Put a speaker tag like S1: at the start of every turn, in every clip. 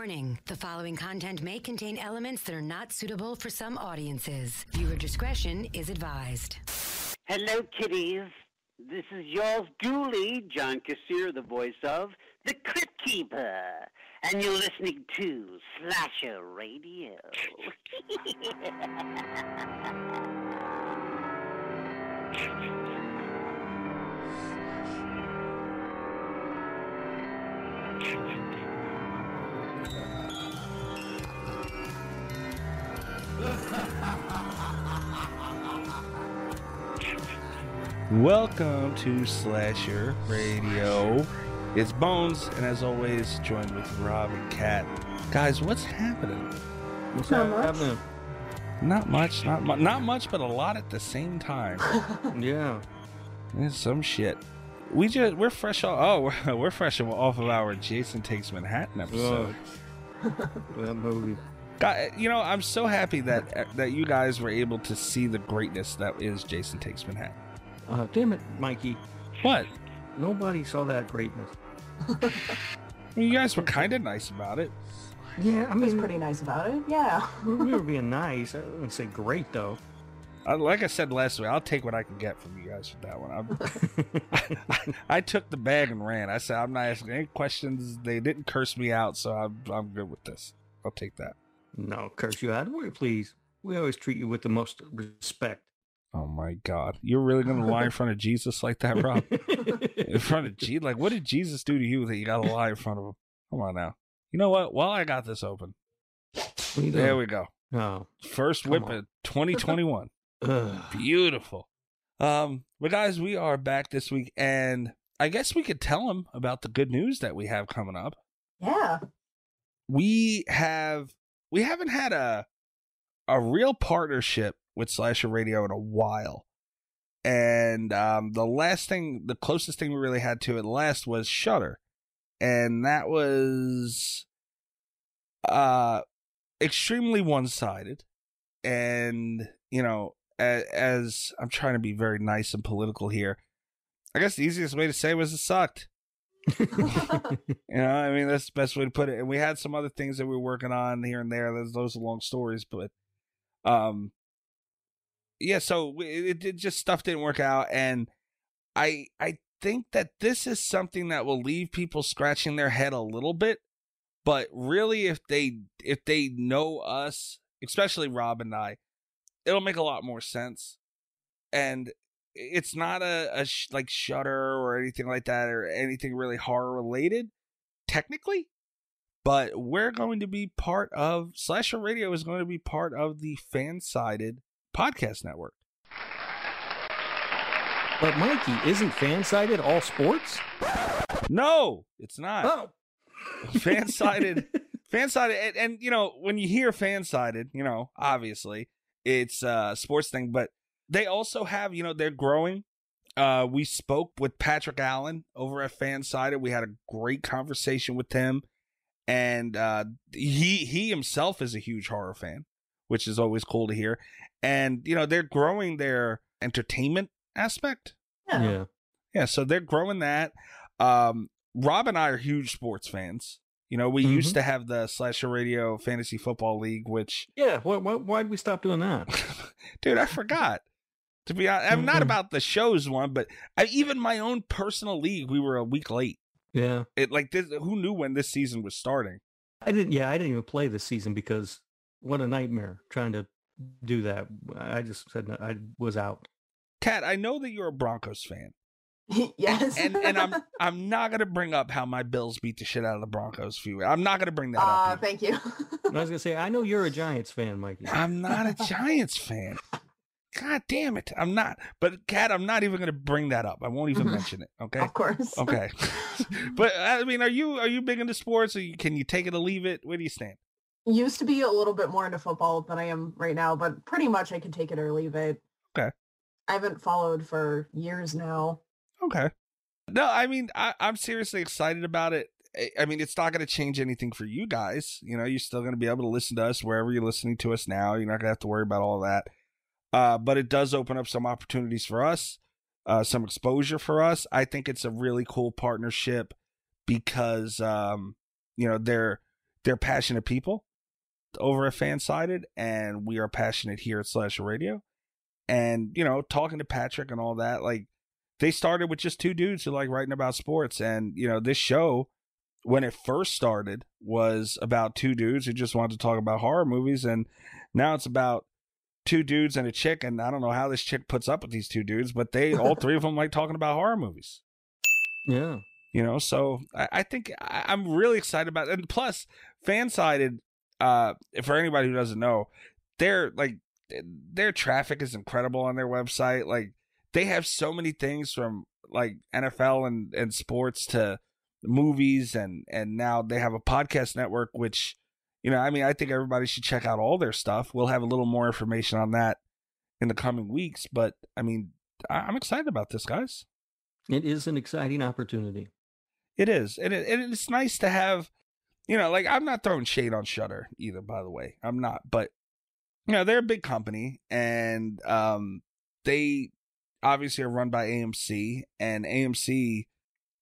S1: Warning the following content may contain elements that are not suitable for some audiences. Viewer discretion is advised.
S2: Hello, kiddies. This is yours Dooley, John Kassir, the voice of The Crypt Keeper. And you're listening to Slasher Radio.
S3: Welcome to Slasher Radio. It's Bones, and as always, joined with Rob and Kat. Guys, what's happening?
S4: What's happening?
S3: Not much, not mu- not much, but a lot at the same time.
S4: Yeah.
S3: There's some shit. We just we're fresh off. Oh, we're, we're fresh off of our Jason Takes Manhattan episode.
S4: that movie.
S3: God, you know, I'm so happy that that you guys were able to see the greatness that is Jason Takes Manhattan.
S4: Uh, damn it, Mikey.
S3: What?
S4: Nobody saw that greatness.
S3: You guys were kind of nice about it.
S4: Yeah, I
S5: I was pretty nice about it. Yeah.
S4: we were being nice. I wouldn't say great though.
S3: Uh, like I said last week, I'll take what I can get from you guys for that one. I'm, I, I took the bag and ran. I said I'm not asking any questions. They didn't curse me out, so I'm I'm good with this. I'll take that.
S4: no, curse you out. Wait, please. We always treat you with the most respect.
S3: Oh my God, you're really gonna lie in front of Jesus like that, Rob? in front of Jesus? Like, what did Jesus do to you that you got to lie in front of him? Come on now. You know what? While I got this open,
S4: What are you
S3: there we go.
S4: Oh.
S3: First whip
S4: on.
S3: of 2021. Beautiful. Um, but guys, we are back this week, and I guess we could tell them about the good news that we have coming up.
S5: Yeah.
S3: We have we haven't had a a real partnership with Slasher Radio in a while. And um the last thing the closest thing we really had to it last was Shutter. And that was uh extremely one-sided. And, you know, as, as I'm trying to be very nice and political here, I guess the easiest way to say was it sucked. You know, I mean, that's the best way to put it. And we had some other things that we were working on here and there. Those those are long stories, but um, yeah. So it, it just stuff didn't work out, and I I think that this is something that will leave people scratching their head a little bit. But really, if they if they know us, especially Rob and I, it'll make a lot more sense. And it's not a, a sh- like Shutter or anything like that or anything really horror related, technically. But we're going to be part of Slasher Radio is going to be part of the Fansided podcast network.
S4: But Mikey, isn't Fansided all sports?
S3: No, it's not.
S4: Oh.
S3: Fansided Fansided and, and you know when you hear Fansided, you know obviously it's a sports thing but they also have you know they're growing uh we spoke with patrick allen over at Fansided. we had a great conversation with him and uh he he himself is a huge horror fan which is always cool to hear and you know they're growing their entertainment aspect
S5: Yeah.
S4: Yeah.
S3: yeah, so they're growing that. Um, Rob and I are huge sports fans. You know, we used
S4: Mhm.
S3: to have the Slasher Radio Fantasy Football League, which,
S4: Yeah. Why, why, why'd we stop doing that?
S3: dude, I forgot. To be honest, I'm not about the shows one, but I, even my own personal league, we were a week late.
S4: Yeah.
S3: It like this. Who knew when this season was starting?
S4: I didn't. Yeah, I didn't even play this season because what a nightmare trying to do that. I just said no, I was out.
S3: Kat, I know that you're a Broncos fan,
S5: yes.
S3: and and I'm I'm not gonna bring up how my Bills beat the shit out of the Broncos a few. I'm not gonna bring that
S5: uh,
S3: up. here.
S5: thank you.
S4: I was gonna say, I know you're a Giants fan, Mikey.
S3: I'm not a Giants fan. God damn it, I'm not. But Kat, I'm not even gonna bring that up. I won't even mention it. Okay.
S5: Of course.
S3: Okay. but I mean, are you are you big into sports? Or you, can you take it or leave it? Where do you stand?
S5: Used to be a little bit more into football than I am right now, but pretty much I can take it or leave it.
S3: Okay.
S5: I haven't followed for years now.
S3: Okay. No, I mean, I, I'm seriously excited about it. I- I mean, it's not going to change anything for you guys. You know, you're still going to be able to listen to us wherever you're listening to us now. You're not going to have to worry about all that. Uh, but it does open up some opportunities for us, uh, some exposure for us. I think it's a really cool partnership because, um, you know, they're they're passionate people over at Fansided, and we are passionate here at Slash Radio. And you know, talking to Patrick and all that, like they started with just two dudes who like writing about sports and you know this show when it first started was about two dudes who just wanted to talk about horror movies and now it's about two dudes and a chick and i don't know how this chick puts up with these two dudes but they all three of them like talking about horror movies
S4: Yeah.
S3: you know so i, I think I, i'm really excited about it and plus fansided uh for anybody who doesn't know their like their traffic is incredible on their website. Like they have so many things from like nfl and and sports to movies and and now they have a podcast network which you know i mean i think everybody should check out all their stuff. We'll have a little more information on that in the coming weeks but i mean I- i'm excited about this guys.
S4: It is an exciting opportunity.
S3: It is, and, it, and it's nice to have, you know, like I'm not throwing shade on Shutter either. By the way, I'm not, but you know, they're a big company, and um, they obviously are run by AMC, and AMC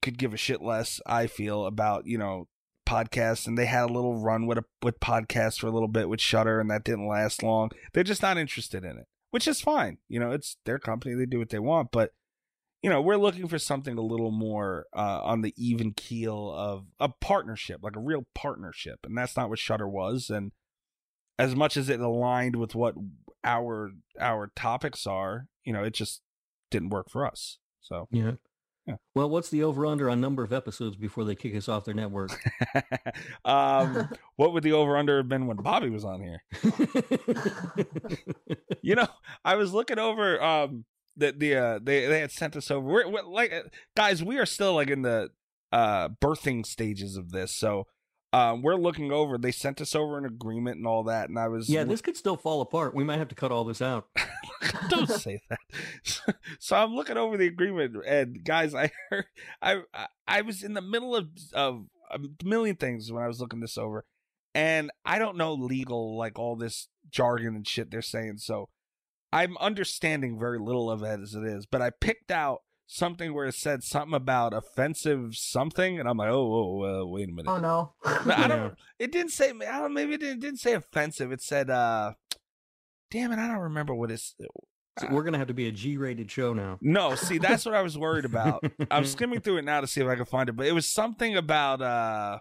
S3: could give a shit less. I feel about you know podcasts, and they had a little run with a with podcasts for a little bit with Shutter, and that didn't last long. They're just not interested in it, which is fine. You know, it's their company; they do what they want, but you know, we're looking for something a little more uh, on the even keel of a partnership, like a real partnership, and that's not what Shutter was. And as much as it aligned with what our our topics are, you know, it just didn't work for us. So,
S4: Yeah.
S3: Yeah.
S4: Well, what's the over under on number of episodes before they kick us off their network?
S3: um, what would the over under have been when Bobby was on here? You know, I was looking over um the the uh, they they had sent us over. We're, we're like uh, guys, we are still like in the uh birthing stages of this, so um we're looking over. They sent us over an agreement and all that, and I was
S4: yeah, this could still fall apart. We might have to cut all this out.
S3: don't say that. so I'm looking over the agreement, and guys, I heard I I, I was in the middle of of a million things when I was looking this over, and I don't know legal like all this jargon and shit they're saying. So I'm understanding very little of it as it is, but I picked out something where it said something about offensive something, and I'm like, oh, oh, uh, wait a minute.
S5: Oh no.
S3: No, I don't. It didn't say. I don't. Maybe it didn't, it didn't say offensive. It said, uh, damn it, I don't remember what it's.
S4: So we're gonna have to be a G-rated show now.
S3: No, see, that's what I was worried about. I'm skimming through it now to see if I can find it, but it was something about uh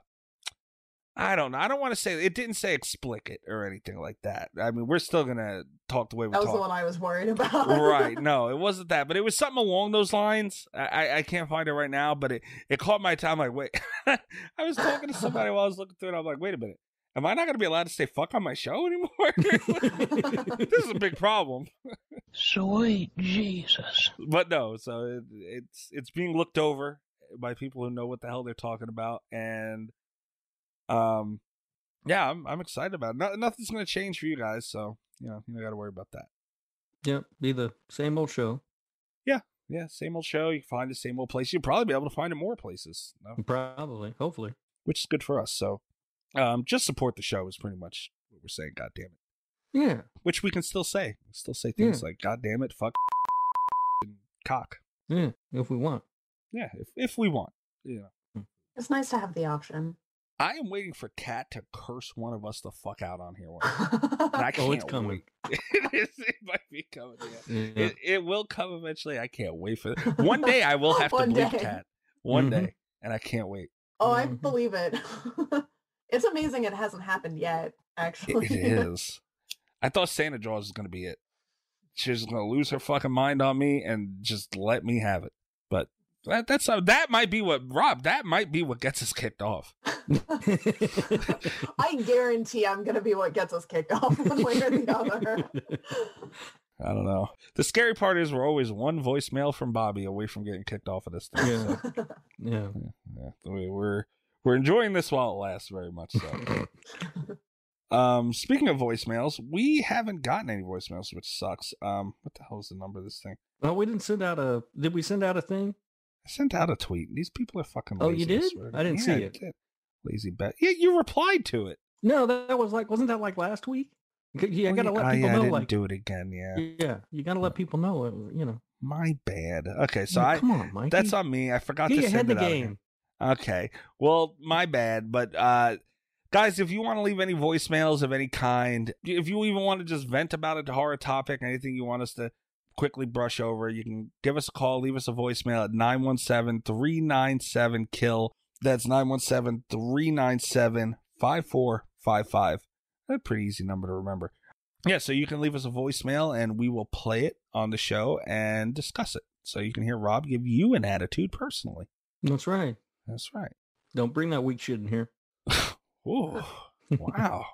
S3: I don't know. I don't want to say it didn't say explicit or anything like that. I mean, we're still gonna talk the way we
S5: That was
S3: talk.
S5: the one I was worried about.
S3: right? No, it wasn't that, but it was something along those lines. I, I, I can't find it right now, but it, it caught my time. Like, wait, I was talking to somebody while I was looking through it. I'm like, wait a minute, am I not going to be allowed to say fuck on my show anymore? this is a big problem.
S6: Sweet Jesus.
S3: But no, so it, it's it's being looked over by people who know what the hell they're talking about, and um, yeah, I'm I'm excited about it. No, nothing's going to change for you guys, so you know you don't got to worry about that.
S4: Yep, be the same old show.
S3: Yeah, yeah, same old show. You find the same old place. You'll probably be able to find it more places, no?
S4: Probably, hopefully.
S3: which is good for us. So, um, just support the show is pretty much what we're saying. God damn it,
S4: Yeah,
S3: which we can still say. We still say things
S4: Yeah.
S3: like God damn it, fuck, and cock.
S4: yeah, if we want.
S3: Yeah, if if we want, you know.
S5: It's nice to have the option.
S3: I am waiting for Kat to curse one of us the fuck out on here. One. And I can't
S4: Oh, it's coming.
S3: wait. it, is, it might be coming. Yeah.
S4: Yeah.
S3: It, it will come eventually. I can't wait for it. One day I will have to
S5: One
S3: bleep
S5: day.
S3: Kat. One
S4: Mhm.
S3: day, and I can't wait.
S5: oh, I
S4: Mhm.
S5: believe it. it's amazing it hasn't happened yet,
S3: It,
S5: actually.
S3: it is. I thought Santa Jaws was gonna be it. She's gonna lose her fucking mind on me and just let me have it. But that, that's uh, that might be what Rob. That might be what gets us kicked off.
S5: I guarantee I'm gonna be what gets us kicked off one way or the other.
S3: I don't know. The scary part is we're always one voicemail from Bobby away from getting kicked off of this thing.
S4: Yeah. yeah.
S3: Yeah, we- we're we're enjoying this while it lasts very much so. um, speaking of voicemails, we haven't gotten any voicemails, which sucks. Um, what the hell is the number of this thing?
S4: Oh, we didn't send out a. Did we send out a thing?
S3: I sent out a tweet. These people are fucking.
S4: Oh,
S3: Lazy,
S4: you did?
S3: swear to-
S4: I didn't
S3: Yeah,
S4: see
S3: I
S4: it.
S3: did. Lazy bet. Yeah, you replied to it.
S4: No, that, was like. Wasn't that like last week? Yeah, I
S3: Oh,
S4: gotta let
S3: oh,
S4: people
S3: yeah, I
S4: know.
S3: didn't
S4: Like,
S3: do it again. Yeah,
S4: yeah, you gotta let people know. uh, You know.
S3: my bad. Okay, so
S4: Yeah,
S3: I
S4: come on, Mike.
S3: that's on me. I forgot
S4: Get
S3: to send it
S4: the
S3: out
S4: game.
S3: Okay. Well, my bad. But uh guys, if you want to leave any voicemails of any kind, if you even want to just vent about a horror topic, anything you want us to quickly brush over, you can give us a call, leave us a voicemail at 917-397-KILL. That's 917-397-5455. A pretty easy number to remember. Yeah, so you can leave us a voicemail and we will play it on the show and discuss it. So you can hear Rob give you an attitude personally.
S4: That's right.
S3: That's right.
S4: Don't bring that weak shit in here.
S3: Ooh, wow.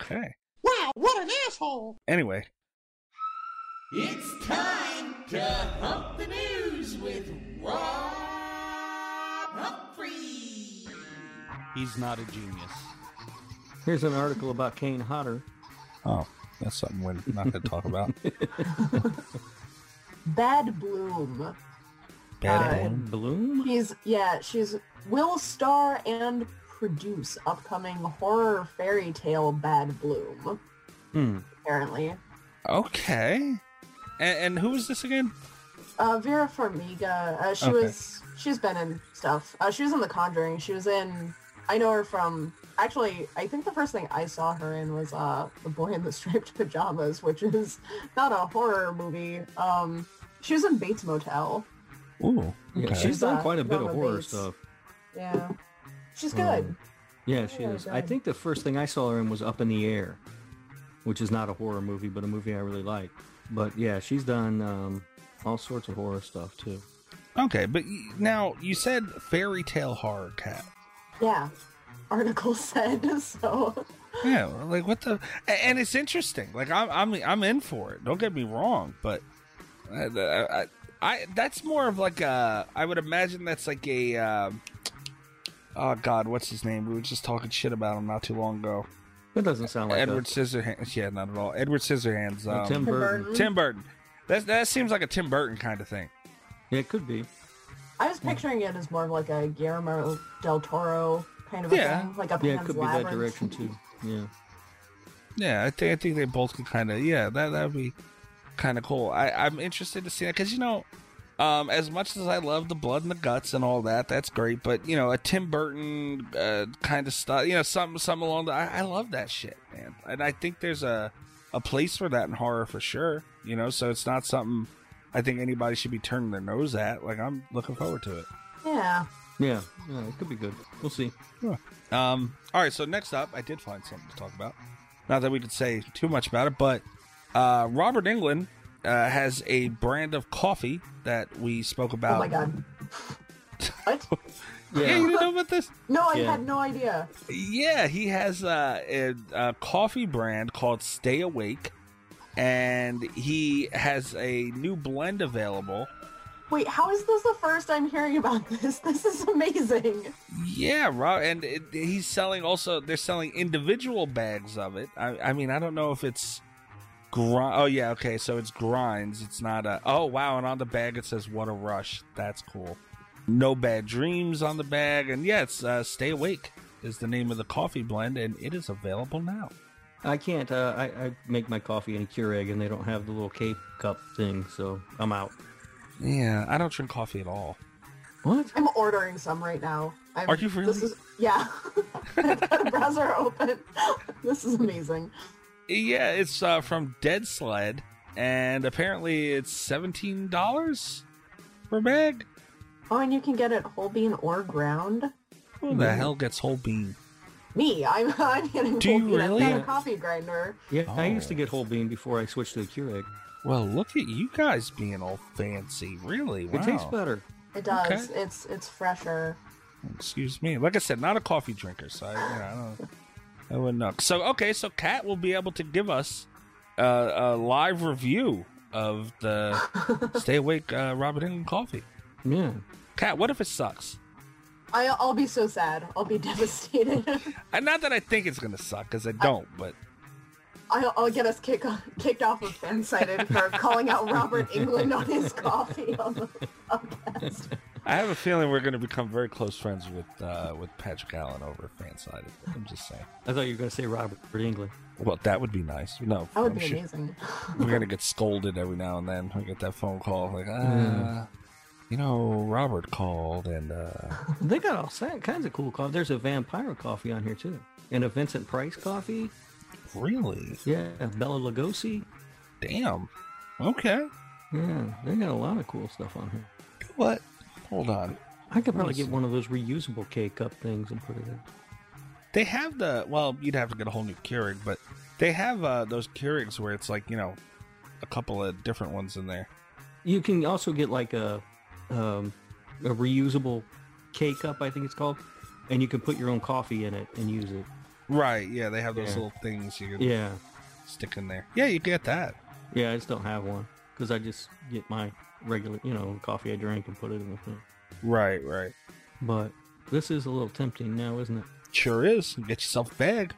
S3: Okay.
S6: Wow, what an asshole!
S3: Anyway,
S7: It's time to hump the news with Rob Humphrey.
S8: He's not a genius.
S4: Here's an article about Kane Hodder.
S3: oh, that's something we're not going to talk about.
S5: Bad Bloom.
S3: Bad
S5: Uh,
S3: Bloom?
S4: Bloom?
S5: He's yeah, she's will star and produce upcoming horror fairy tale Bad Bloom.
S4: Hmm.
S5: Apparently,
S3: Okay. And, and who is this again?
S5: uh, Vera Farmiga. Uh, she
S3: Okay.
S5: was she's been in stuff. Uh, she was in The Conjuring. She was in. I know her from. Actually, I think the first thing I saw her in was uh, The Boy in the Striped Pajamas, which is not a horror movie. Um, she was in Bates Motel.
S3: Ooh.
S4: Yeah,
S3: okay.
S4: she's done
S5: Uh,
S4: quite a bit of horror
S5: Bates.
S4: stuff.
S5: Yeah, she's good.
S4: Um, yeah, she
S5: Yeah,
S4: is. I think the first thing I saw her in was Up in the Air, which is not a horror movie, but a movie I really like. But yeah, she's done um, all sorts of horror stuff too.
S3: Okay, but now you said fairy tale horror Kat.
S5: Yeah, article said so.
S3: Yeah, like what the? And it's interesting. Like I'm, I'm, I'm in for it. Don't get me wrong, but I, I, I that's more of like a. I would imagine that's like a. Um, oh God, what's his name? We were just talking shit about him not too long ago.
S4: It doesn't sound like
S3: Edward
S4: a,
S3: Scissorhands. Yeah, not at all. Edward Scissorhands.
S4: Oh,
S3: Um,
S4: Tim Burton.
S5: Burton.
S3: Tim Burton. That that seems like a Tim Burton kind of thing.
S4: Yeah, it could be.
S5: I was picturing it as more of like a Guillermo del Toro kind of a thing, like a
S4: Yeah, it
S5: Pan's
S4: could be that direction too. Yeah.
S3: Yeah, I think I think they both could kind of yeah that that would be kind of cool. I I'm interested to see that because you know, um, as much as I love the blood and the guts and all that, that's great. But you know, a Tim Burton uh, kind of stuff, you know, something something along the. I, I love that shit, man, and I think there's a a place for that in horror for sure. You know, so it's not something I think anybody should be turning their nose at. Like I'm looking forward to it.
S5: Yeah.
S4: Yeah, yeah, it could be good. We'll see. Yeah.
S3: Um, all right, so next up, I did find something to talk about. Not that we could say too much about it, but uh, Robert Englund uh, has a brand of coffee that we spoke about.
S5: Oh my god. What?
S3: Yeah, you didn't know about this?
S5: No, I
S4: Yeah.
S5: had no idea.
S3: Yeah, he has uh, a, a coffee brand called Stay Awake, and he has a new blend available.
S5: Wait, how is this the first I'm hearing about this? This is amazing.
S3: Yeah, Rob, and it, he's selling also. They're selling individual bags of it. I, I mean, I don't know if it's grind. Oh yeah, okay, so it's grinds. It's not a. Oh wow, and on the bag it says "What a rush." That's cool. No bad dreams on the bag, and yeah, it's uh, "Stay Awake" is the name of the coffee blend, and it is available now.
S4: I can't. Uh, I, I make my coffee in a Keurig, and they don't have the little K cup thing, so I'm out.
S3: Yeah, I don't drink coffee at all.
S4: What?
S5: I'm ordering some right now. I'm,
S3: Are you really?
S5: This is yeah. I've got a browser open. this is amazing.
S3: Yeah, it's uh, from Dead Sled, and apparently it's seventeen dollars per bag.
S5: Oh, and you can get it whole bean or ground.
S3: Who the hell gets whole bean?
S5: Me, I'm I'm getting
S3: Do you
S5: whole bean.
S3: Really?
S5: got a coffee grinder.
S4: Yeah, I used to
S3: Oh.
S4: get whole bean before I switched to the Keurig.
S3: Well, look at you guys being all fancy. Really? Wow.
S4: It tastes better.
S5: It does.
S3: Okay.
S5: It's it's fresher.
S3: Excuse me. Like I said, not a coffee drinker, so I, you know, I don't. I wouldn't know. So okay, so Kat will be able to give us uh, a live review of the Stay Awake uh, Robert Englund coffee.
S4: Yeah.
S3: Kat, what if it sucks?
S5: I, I'll be so sad. I'll be devastated.
S3: And not that I think it's gonna suck, because I don't. But
S5: I'll, I'll get us kick, kicked off of Fansided for calling out Robert Englund on his coffee on the podcast.
S3: I have a feeling we're gonna become very close friends with uh, with Patrick Allen over at Fansided. I'm just saying.
S4: I thought you were going to say Robert Englund.
S3: Well, that would be nice. No,
S5: That would
S3: I'm
S5: be
S3: sure-
S5: amazing.
S3: we're gonna get scolded every now and then. We get that phone call like, ah,
S4: Yeah.
S3: You know, Robert called, and uh,
S4: They got all kinds of cool coffee. There's a Vampire coffee on here too, and a Vincent Price coffee.
S3: really,
S4: Yeah, Bela Lugosi.
S3: damn. Okay,
S4: Yeah, they got a lot of cool stuff on here.
S3: what? Hold on.
S4: I could probably get one of those reusable K cup things and put it in.
S3: They have the well, you'd have to get a whole new Keurig, but they have uh, those Keurigs where it's like you know, a couple of different ones in there.
S4: You can also get like a um, a reusable K cup, I think it's called, and you can put your own coffee in it and use it.
S3: Right? Yeah, they have those
S4: Yeah.
S3: little things you can
S4: Yeah,
S3: stick in there. Yeah, you get that.
S4: yeah. I just don't have one because I just get my regular, you know, coffee I drink and put it in the thing.
S3: Right, right.
S4: But this is a little tempting now, isn't it?
S3: Sure is. Get yourself a bag.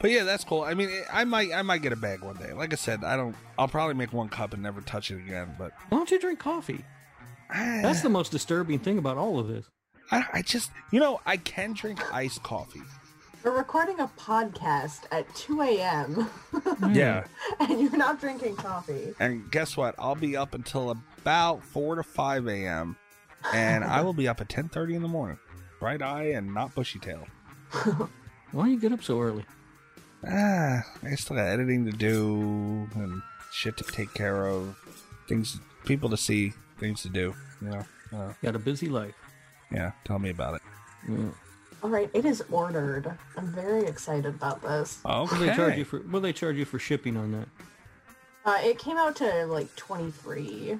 S3: But yeah, that's cool. I mean, I might, I might get a bag one day. Like I said, I don't. I'll probably make one cup and never touch it again. But
S4: Why don't you drink coffee? That's the most disturbing thing about all of this.
S3: I, I just, you know, I can drink iced coffee.
S5: We're recording a podcast at 2 a.m.
S3: Yeah.
S5: and you're not drinking coffee.
S3: And guess what? I'll be up until about four to five a.m. and I will be up at ten thirty in the morning, bright eye and not bushy tail.
S4: Why do you get up so early?
S3: Ah, I still got editing to do and shit to take care of, things, people to see, things to do. You know, uh,
S4: Got a busy life.
S3: yeah. Tell me about it.
S4: Yeah.
S5: All right, it is ordered. I'm very excited about this.
S4: What do they charge you for? What do they charge you for shipping on that?
S5: Uh, it came out to like 23,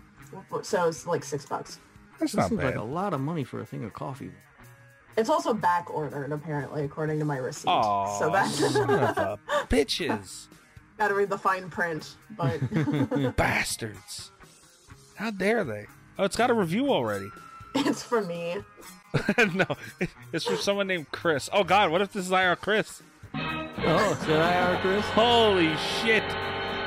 S5: so it's like six bucks.
S3: That's
S4: This
S3: not
S4: seems
S3: bad.
S4: like a lot of money for a thing of coffee.
S5: It's also back ordered, apparently, according to my receipt.
S3: Oh,
S5: so that's
S3: son of bitches,
S5: gotta read the fine print. But
S3: bastards! How dare they? Oh, it's got a review already.
S5: it's for me.
S3: no, it's from someone named Chris. Oh God, what if this is IR Chris?
S4: Oh, is that IR Chris?
S3: Holy shit!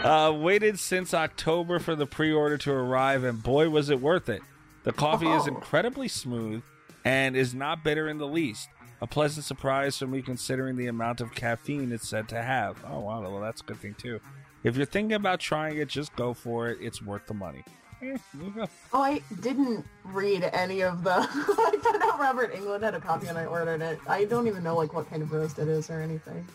S3: Uh, waited since October for the pre-order to arrive, and boy, was it worth it. The coffee is
S5: Oh.
S3: incredibly smooth and is not bitter in the least. A pleasant surprise for me considering the amount of caffeine it's said to have. Oh wow, well that's a good thing too. If you're thinking about trying it, just go for it. It's worth the money. There you go.
S5: Oh, I didn't read any of the. I found out Robert Englund had a copy and I ordered it. I don't even know like what kind of roast it is or anything.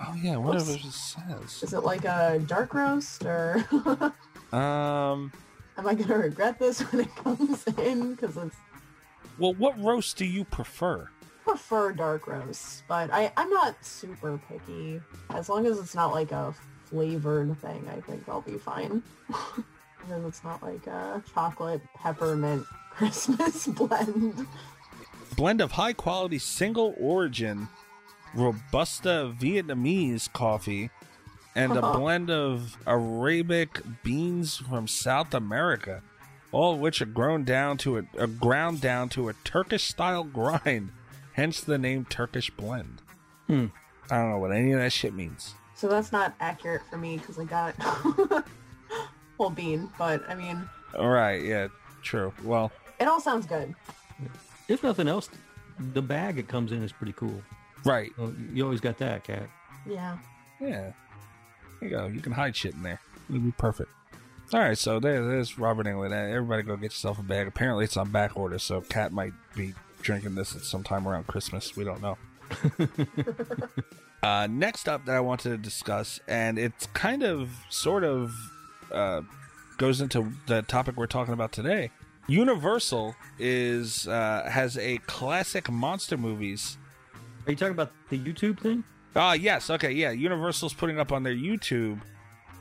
S3: Oh yeah, whatever it says.
S5: Is it like a dark roast or
S3: Um,
S5: am I gonna regret this when it comes in? Because it's
S3: well, what roast do you prefer?
S5: prefer dark roasts, but I I'm not super picky. As long as it's not like a flavored thing, I think I'll be fine. and then it's not like a chocolate peppermint Christmas blend.
S3: blend of high quality single origin robusta vietnamese coffee and a blend of arabic beans from south america all of which are grown down to a, are ground down to a turkish style grind hence the name turkish blend
S4: Hmm.
S3: i don't know what any of that shit means
S5: So that's not accurate for me because I got whole bean. But I mean,
S3: all right yeah true well
S5: it all sounds good.
S4: If nothing else, the bag it comes in is pretty cool.
S3: right
S4: Oh, you always got that, Kat.
S5: Yeah.
S3: Yeah. There you go. You can hide shit in there. It'll be perfect. All right, so there, there's Robert Englund. Everybody go get yourself a bag. Apparently, it's on back order, so Kat might be drinking this at some time around Christmas. We don't know. uh, next up, that I wanted to discuss, and it's kind of, sort of, uh, goes into the topic we're talking about today. Universal is uh, has a classic monster movies
S4: Are you talking about the YouTube thing?
S3: Uh yes, okay, yeah. Universal's putting up on their YouTube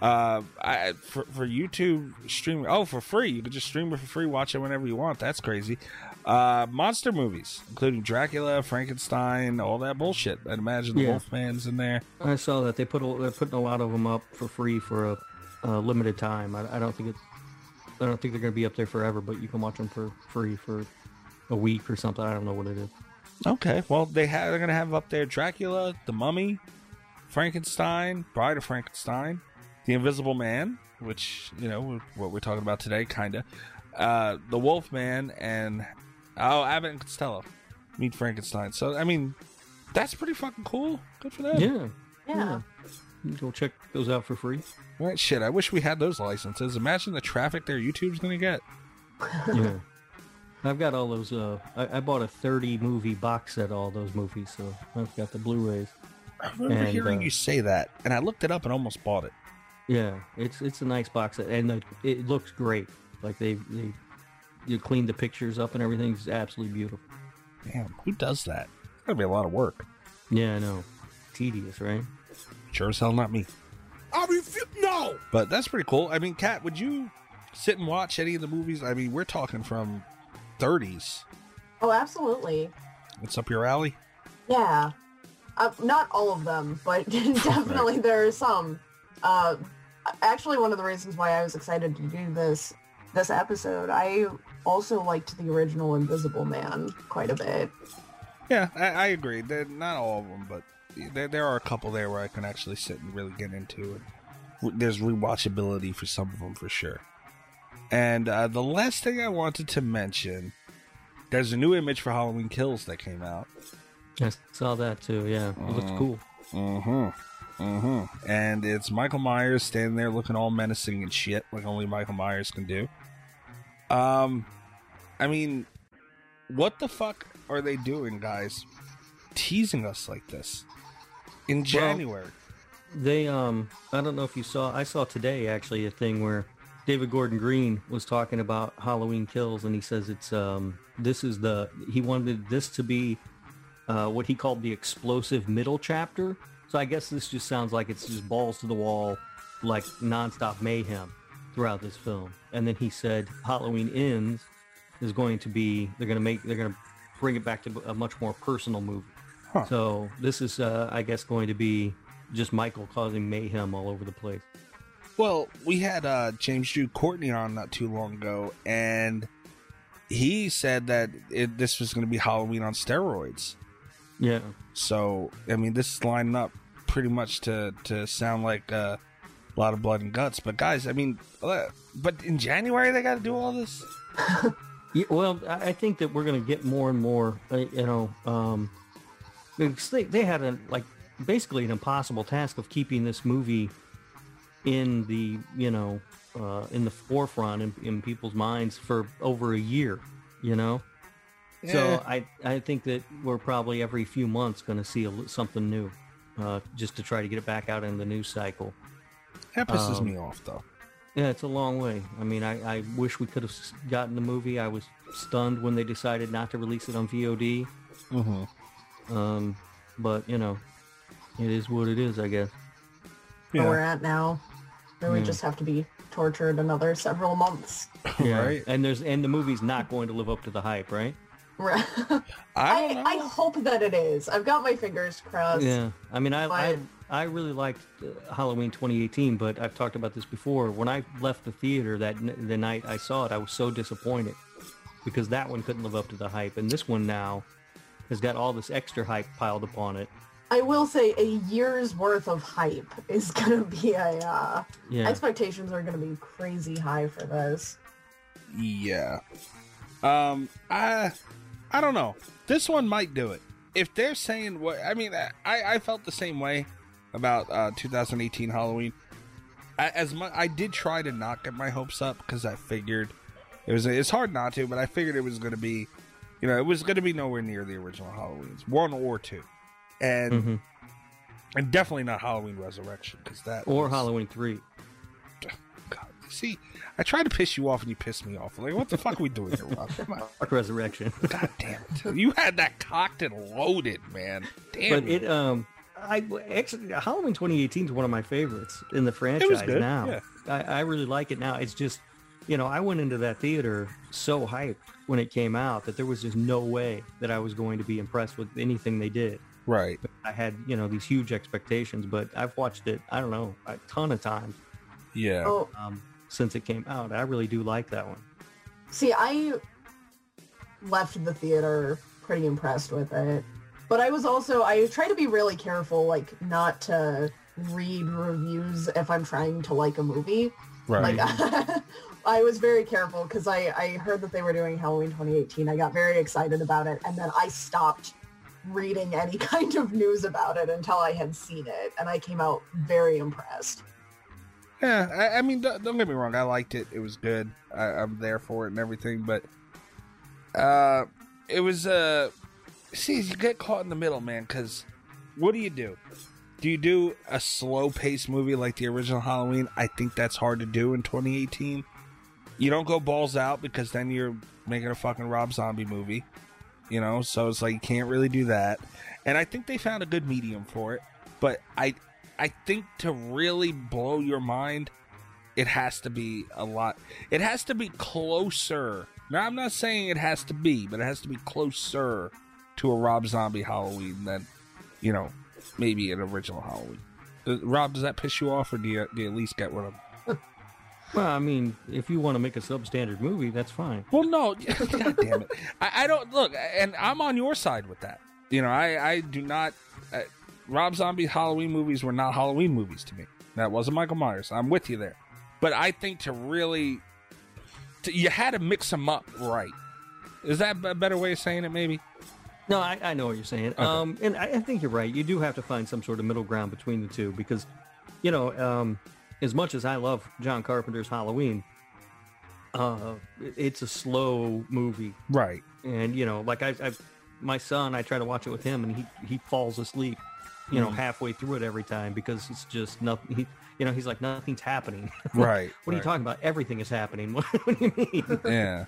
S3: uh I, for for YouTube streaming. Oh, for free. You could just stream it for free, watch it whenever you want. That's crazy. Uh monster movies, including Dracula, Frankenstein, all that bullshit. I'd imagine the
S4: Yeah.
S3: Wolfman's in there.
S4: I saw that they put a, they're putting a lot of them up for free for a, a limited time. I, I don't think it's I don't think they're going to be up there forever, but you can watch them for free for a week or something. I don't know what it is.
S3: Okay, well they have they're gonna have up there Dracula, the Mummy, Frankenstein, Bride of Frankenstein, the Invisible Man, which you know what we're talking about today, kinda. Uh, the Wolfman and oh Abbott and Costello meet Frankenstein. So I mean, that's pretty fucking cool. Good for them.
S4: Yeah,
S5: Yeah.
S4: You can Go check those out for free.
S3: Right, shit. I wish we had those licenses. Imagine the traffic their YouTube's gonna get.
S4: yeah. I've got all those. Uh, I, I bought a 30 movie box set, all those movies, so I've got the Blu-rays.
S3: I remember
S4: And,
S3: hearing
S4: uh,
S3: you say that, and I looked it up and almost bought it.
S4: Yeah, it's it's a nice box set, and the, it looks great. Like they they you cleaned the pictures up and everything's absolutely beautiful.
S3: Damn, who does that? It's gotta be a lot of work.
S4: Yeah, I know. Tedious, right?
S3: Sure as hell not me.
S6: I refuse. No.
S3: But that's pretty cool. I mean, Kat, would you sit and watch any of the movies? I mean, we're talking from 30s.
S5: Oh, absolutely.
S3: What's up your alley.
S5: Yeah. Uh, not all of them, but definitely there are some. Uh, actually, one of the reasons why I was excited to do this this episode, I also liked the original Invisible Man quite a bit.
S3: Yeah, I, I agree. They're not all of them, but there, there are a couple there where I can actually sit and really get into it. There's rewatchability for some of them for sure. And uh, the last thing I wanted to mention, there's a new image for Halloween Kills that came out.
S4: I saw that too. Yeah, it looks
S3: Mhm.
S4: cool.
S3: Mm-hmm. Mm-hmm. And it's Michael Myers standing there looking all menacing and shit, like only Michael Myers can do. Um, I mean, what the fuck are they doing, guys? Teasing us like this in January.
S4: They um, I don't know if you saw. I saw today actually a thing where David Gordon Green was talking about Halloween Kills, and he says it's um, this is the he wanted this to be uh, what he called the explosive middle chapter. So I guess this just sounds like it's just balls to the wall, like nonstop mayhem throughout this film. And then he said Halloween Ends is going to be they're going to make they're going to bring it back to a much more personal movie.
S3: Huh.
S4: So this is uh, I guess going to be just Michael causing mayhem all over the place.
S3: Well, we had uh, James Jude Courtney on not too long ago, and he said that it, this was going to be Halloween on steroids.
S4: Yeah.
S3: So, I mean, this is lining up pretty much to to sound like uh, a lot of blood and guts. But guys, I mean, uh, but in January they got to do all this.
S4: Yeah, well, I think that we're going to get more and more, uh, you know, um, they, they had a, like, basically an impossible task of keeping this movie in the, you know, uh, in the forefront in, in people's minds for over a year, you know? So I, I think that we're probably every few months going to see a, something new, uh, just to try to get it back out in the news cycle.
S3: That pisses
S4: Um,
S3: me off, though.
S4: Yeah, it's a long way. I mean, I, I wish we could have gotten the movie. I was stunned when they decided not to release it on VOD.
S3: Mm-hmm.
S4: Um, but you know, it is what it is, I guess.
S5: Where we're at now, where we just have to be tortured another several months.
S4: Yeah.
S3: Right.
S4: And there's and the movie's not going to live up to the hype, right?
S5: Right.
S3: I
S5: I, I hope that it is. I've got my fingers crossed.
S4: Yeah. I mean, I I,
S5: But-
S4: I really liked uh, Halloween 2018, but I've talked about this before. When I left the theater that n- the night I saw it, I was so disappointed because that one couldn't live up to the hype, and this one now has got all this extra hype piled upon it.
S5: I will say a year's worth of hype is gonna be a uh,
S4: Yeah.
S5: expectations are gonna be crazy high for this.
S3: Yeah. Um, I, I don't know. This one might do it. If they're saying what, I mean, I, I felt the same way about uh, 2018 Halloween. I, as much, I did try to not get my hopes up because I figured it was. It's hard not to, but I figured it was going to be, you know, it was going to be nowhere near the original Halloween's one or two, and
S4: Mhm.
S3: and definitely not Halloween Resurrection because that
S4: Or
S3: was-
S4: Halloween 3.
S3: God, See, I tried to piss you off and you pissed me off. Like, what the fuck are we doing here, Rob?
S4: Dark Resurrection.
S3: God damn it. You had that cocked and loaded, man. Damn
S4: but it um I actually Halloween 2018 is one of my favorites in the franchise now.
S3: yeah.
S4: I, I really like it now. It's just you know, I went into that theater so hyped when it came out that there was just no way that I was going to be impressed with anything they did.
S3: Right.
S4: I had, you know, these huge expectations, but I've watched it, I don't know, a ton of times
S3: Yeah.
S5: Oh,
S4: um, since it came out. I really do like that one.
S5: see, I left the theater pretty impressed with it, but I was also I try to be really careful, like not to read reviews if I'm trying to like a movie.
S3: Right.
S5: Like I was very careful because I, I heard that they were doing Halloween 2018. I got very excited about it, and then I stopped reading any kind of news about it until I had seen it, and I came out very impressed.
S3: Yeah, I, I mean, don't, don't get me wrong. I liked it. It was good. I, I'm there for it and everything. But uh, it was uh, see, you get caught in the middle, man. Because what do you do? Do you do a slow paced movie like the original Halloween? I think that's hard to do in 2018. You don't go balls out because then you're making a fucking Rob Zombie movie. You know, so it's like you can't really do that. And I think they found a good medium for it. But I I think to really blow your mind, it has to be a lot. It has to be closer. Now, I'm not saying it has to be, but it has to be closer to a Rob Zombie Halloween than, you know, maybe an original Halloween. Uh, Rob, does that piss you off, or do you, do you at least get what I'm?
S4: Well, I mean, if you want to make a substandard movie, that's fine.
S3: Well, no, God damn it. I, I don't look, and I'm on your side with that. You know, I, I do not. Uh, Rob Zombie Halloween movies were not Halloween movies to me. That wasn't Michael Myers. I'm with you there. But I think to really, to, you had to mix them up right. Is that a better way of saying it? Maybe.
S4: No, I, I know what you're saying.
S3: Okay.
S4: Um, and I, I think you're right. You do have to find some sort of middle ground between the two because, you know, um, as much as I love John Carpenter's Halloween, uh, it's a slow movie,
S3: Right.
S4: and you know, like I, I, my son, I try to watch it with him, and he he falls asleep, you know,
S3: Mhm.
S4: halfway through it every time because it's just nothing. He, you know, he's like nothing's happening.
S3: Right.
S4: what are you talking about? Everything is happening. What, what do you mean?
S3: yeah.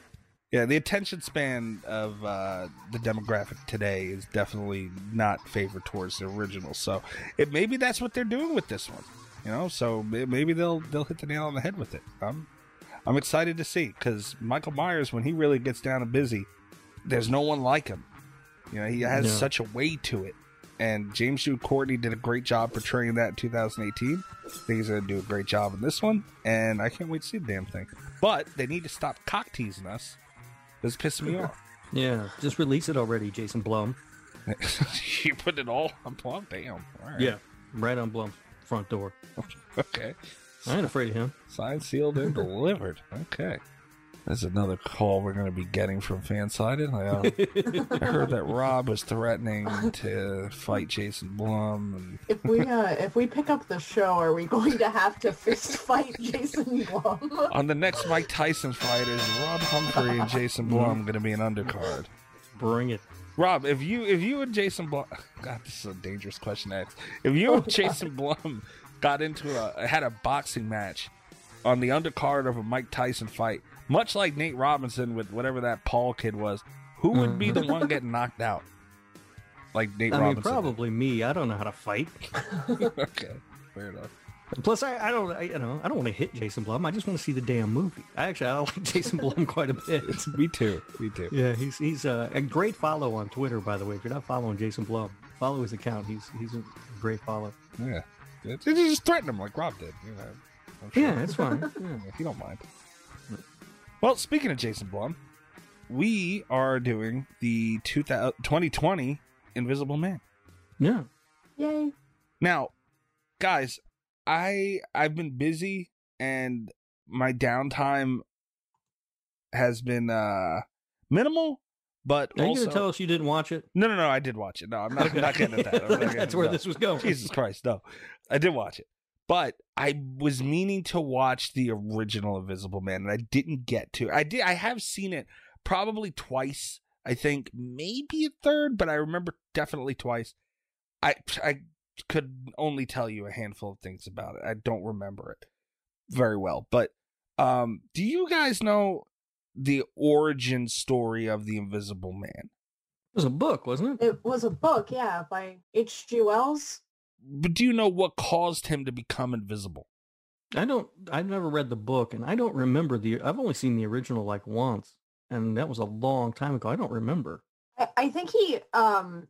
S3: Yeah, the attention span of uh, the demographic today is definitely not favored towards the original. So it maybe that's what they're doing with this one. You know, so maybe they'll they'll hit the nail on the head with it. I'm I'm excited to see because Michael Myers, when he really gets down and busy, there's no one like him. You know, he has such a way to it. And James Jude Courtney did a great job portraying that in 2018. I think he's going to do a great job in this one, and I can't wait to see the damn thing. But they need to stop cock teasing us. It's pissing me off.
S4: yeah, just release it already, Jason Blum.
S3: you put it all on Blum? Damn. All right.
S4: Yeah, right on Blum's front door.
S3: Okay.
S4: I ain't afraid of him.
S3: Signed, sealed, and delivered. Okay. There's another call we're going to be getting from Fansided. I, uh, I heard that Rob was threatening to fight Jason Blum. And
S5: If we uh, if we pick up the show, are we going to have to fist fight Jason Blum?
S3: on the next Mike Tyson fight, is Rob Humphrey and Jason Blum going to be an undercard?
S4: Bring it.
S3: Rob, if you if you and Jason Blum, God, this is a dangerous question to ask. If you and Jason Blum got into a had a boxing match on the undercard of a Mike Tyson fight, much like Nate Robinson with whatever that Paul kid was, who would be the one mm-hmm. getting knocked out? Like Nate
S4: I mean,
S3: Robinson.
S4: probably me. I don't know how to fight.
S3: okay, fair enough.
S4: Plus, I, I don't, I, you know, I don't want to hit Jason Blum. I just want to see the damn movie. I actually, I like Jason Blum quite a bit.
S3: me too. Me too.
S4: Yeah, he's he's uh, a great follow on Twitter, by the way. If you're not following Jason Blum, follow his account. He's he's a great follow.
S3: Yeah, It- it just threaten him like Rob did. You know, sure.
S4: Yeah, it's fine. Yeah.
S3: if you don't mind. Well, speaking of Jason Blum, we are doing the 2020 Invisible Man.
S4: Yeah.
S5: Yay!
S3: Now, guys, I I've been busy and my downtime has been uh minimal, but
S4: Are you
S3: also
S4: going to tell us you didn't watch it?
S3: no, no, no. I did watch it. No, I'm not, I'm not getting at that. I'm not getting
S4: That's
S3: at
S4: where
S3: that.
S4: this was going.
S3: Jesus Christ, no. I did watch it. But I was meaning to watch the original Invisible Man and I didn't get to. I did I have seen it probably twice. I think maybe a third, but I remember definitely twice. I I could only tell you a handful of things about it. I don't remember it very well, but Um, do you guys know the origin story of the Invisible Man?
S4: It was a book, wasn't it?
S5: It was a book, yeah, by H.G. Wells.
S3: But do you know what caused him to become invisible?
S4: I don't. I've never read the book, and I don't remember the. I've only seen the original like once, and that was a long time ago. I don't remember.
S5: I, I think he, um,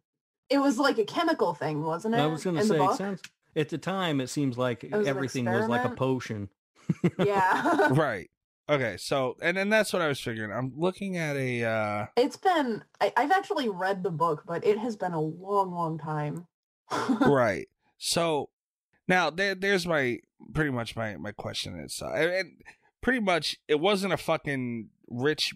S5: it was like a chemical thing, wasn't it?
S4: I was going to say, it sounds at the time it seems like
S5: was
S4: everything was like a potion.
S5: yeah.
S3: right. Okay. So, and then that's what I was figuring. I'm looking at a. uh
S5: It's been, I, I've actually read the book, but it has been a long, long time.
S3: right. So now there, there's my pretty much my my question is, uh, and, and pretty much it wasn't a fucking rich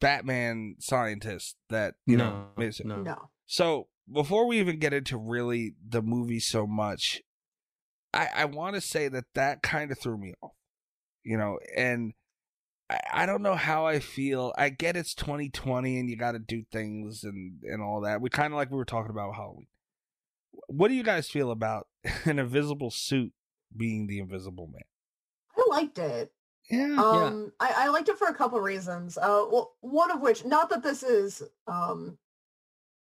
S3: Batman scientist that you know.
S4: No,
S3: made it.
S4: no.
S5: No.
S3: So before we even get into really the movie so much, I I want to say that that kind of threw me off, you know, and. I, I don't know how I feel. I get it's 2020 and you got to do things and and all that. We kind of like we were talking about Halloween. What do you guys feel about an invisible suit being the Invisible Man?
S5: I liked it.
S3: Yeah.
S5: Um, I, I liked it for a couple reasons. Uh, well, one of which, not that this is, um,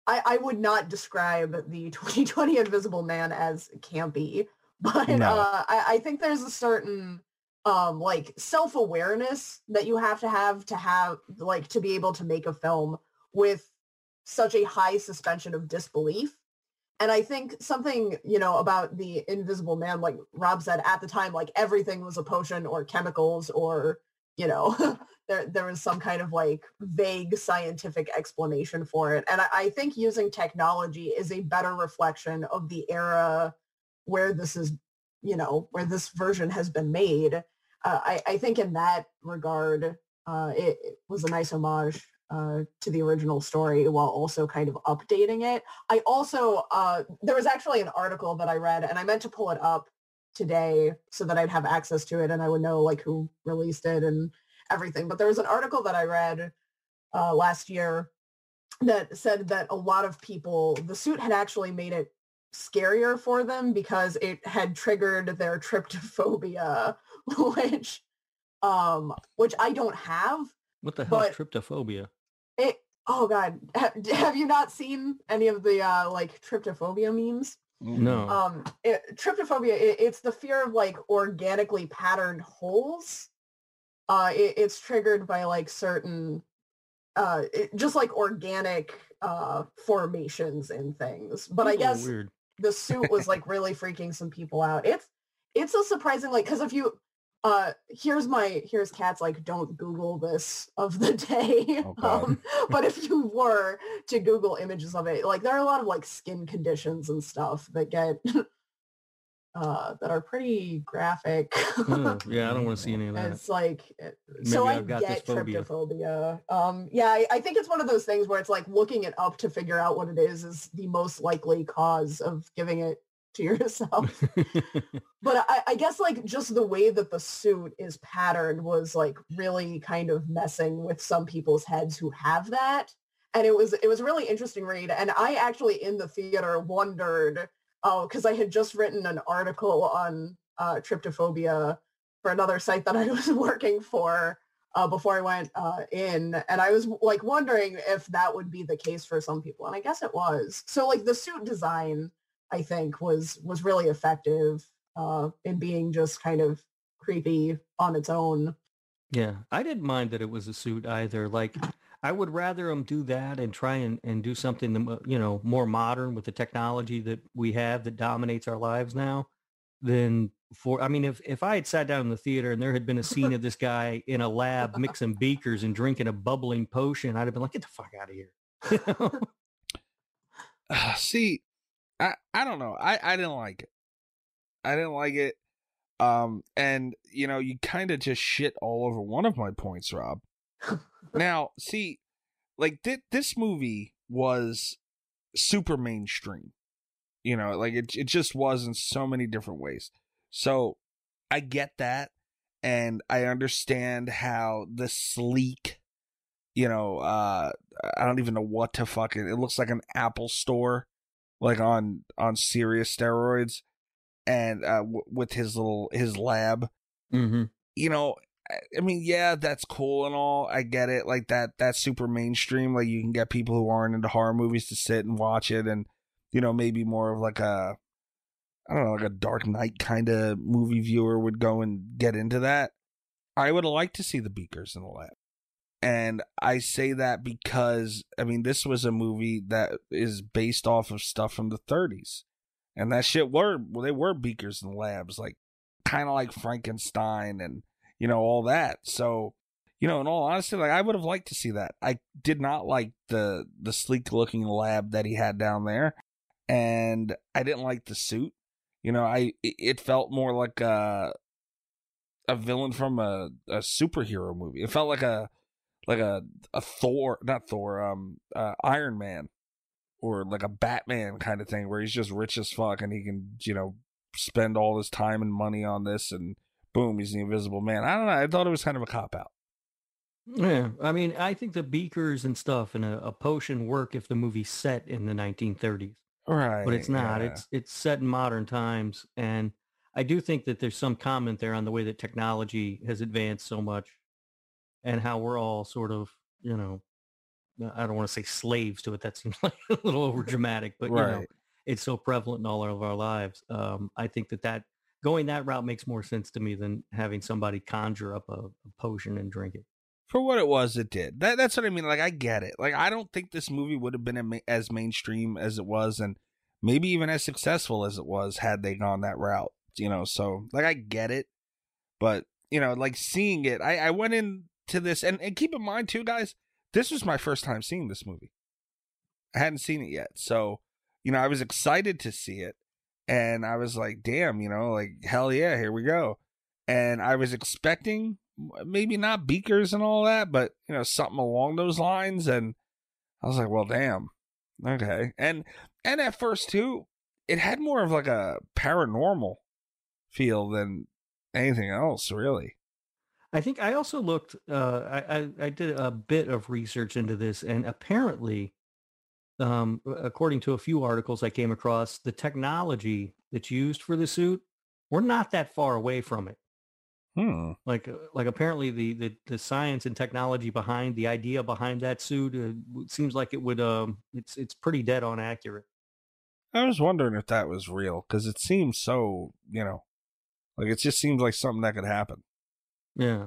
S5: I, I would not describe the 2020 Invisible Man as campy, but
S3: No.
S5: uh, I, I think there's a certain um like self-awareness that you have to have to have like to be able to make a film with such a high suspension of disbelief and i think something you know about the invisible man like rob said at the time like everything was a potion or chemicals or you know there there was some kind of like vague scientific explanation for it. And I, I think using technology is a better reflection of the era where this is you know where this version has been made. Uh, I, I think in that regard uh, it, it was a nice homage uh, to the original story while also kind of updating it. I also uh, there was actually an article that i read and i meant to pull it up today so that i'd have access to it and i would know like who released it and everything but there was an article that i read uh, last year that said that a lot of people the suit had actually made it scarier for them because it had triggered their tryptophobia which um which i don't have
S4: What the hell is tryptophobia?
S5: it oh god have, have you not seen any of the uh like tryptophobia memes
S4: No.
S5: um it, tryptophobia it, it's the fear of like organically patterned holes uh it, it's triggered by like certain uh it, just like organic uh formations and things but i guess
S4: weird.
S5: the suit was like really freaking some people out it's it's a surprising like because if you uh here's my here's Kat's like don't google this of the day
S3: Okay.
S5: um but if you were to google images of it like there are a lot of like skin conditions and stuff that get uh that are pretty graphic
S4: Ugh, yeah, I don't want to see any of that.
S5: it's like it- so i
S4: I've got
S5: get tryptophobia um yeah I, I think it's one of those things where it's like looking it up to figure out what it is is the most likely cause of giving it to yourself. But I, I guess like just the way that the suit is patterned was like really kind of messing with some people's heads who have that and it was it was a really interesting read and i actually in the theater wondered oh because i had just written an article on uh, tryptophobia for another site that i was working for uh, before i went uh, in and i was like wondering if that would be the case for some people and i guess it was. So like the suit design i think was was really effective uh, in being just kind of creepy on its own
S4: Yeah, I didn't mind that it was a suit either. Like, I would rather them do that and try and, and do something, you know, more modern with the technology that we have that dominates our lives now than for, I mean, if, if I had sat down in the theater and there had been a scene of this guy in a lab mixing beakers and drinking a bubbling potion, I'd have been like, get the fuck out of here. You know?
S3: Uh, see, I I don't know. I I didn't like it. I didn't like it. Um, and you know, you kind of just shit all over one of my points, Rob. now, see, like thi- this movie was super mainstream. You know, like it it just was in so many different ways. So I get that, and I understand how the sleek, you know, uh, I don't even know what to fucking. It looks like an Apple store, like on on serious steroids, and uh, w- with his little his lab.
S4: mm-hmm.
S3: You know, I- mean, yeah, that's cool and all. I get it. Like that, that's super mainstream. Like you can get people who aren't into horror movies to sit and watch it, and you know, maybe more of like a, I don't know, like a Dark Knight kind of movie viewer would go and get into that. I would like to see the Beakers in the lab. And I say that because, I mean, this was a movie that is based off of stuff from the 30s. And that shit were, well, they were Beakers and labs, like kind of like Frankenstein and, you know, all that. So, you know, in all honesty, like I would have liked to see that. I did not like the the sleek looking lab that he had down there, and I didn't like the suit. You know, I it- felt more like a a villain from a a superhero movie. It felt like a like a a Thor, not Thor, um, uh, Iron Man, or like a Batman kind of thing, where he's just rich as fuck and he can, you know, spend all his time and money on this, and boom, he's the Invisible Man. I don't know. I thought it was kind of a cop out.
S4: Yeah, I mean, I think the beakers and stuff and a, a potion work if the movie's set in the 1930s,
S3: Right.
S4: but it's not.
S3: yeah.
S4: It's it's set in modern times, and I do think that there's some comment there on the way that technology has advanced so much, and how we're all sort of, you know, I don't want to say slaves to it. That seems like a little over dramatic, but you know,
S3: Right.
S4: it's so prevalent in all of our lives. Um, I think that that going that route makes more sense to me than having somebody conjure up a, a potion and drink it.
S3: for what it was, it did. That that's what I mean. Like I get it. Like I don't think this movie would have been as mainstream as it was, and maybe even as successful as it was had they gone that route. You know, so like I get it, but you know, like seeing it, I I went into this, and and keep in mind too, guys, this was my first time seeing this movie. I hadn't seen it yet, so you know, I was excited to see it, and I was like, damn, you know, like hell yeah, here we go. And I was expecting maybe not beakers and all that, but you know, something along those lines. And I was like, well, damn. Okay. And and at first too, it had more of like a paranormal feel than anything else, really.
S4: I think I also looked. Uh, I, I I did a bit of research into this, and apparently, um, according to a few articles I came across, the technology that's used for the suit, we're not that far away from it.
S3: Hmm.
S4: Like, uh, like apparently the, the the science and technology behind the idea behind that suit uh, seems like it would. Um, it's it's pretty dead on accurate.
S3: I was wondering if that was real because it seems so, you know, like it just seems like something that could happen.
S4: Yeah,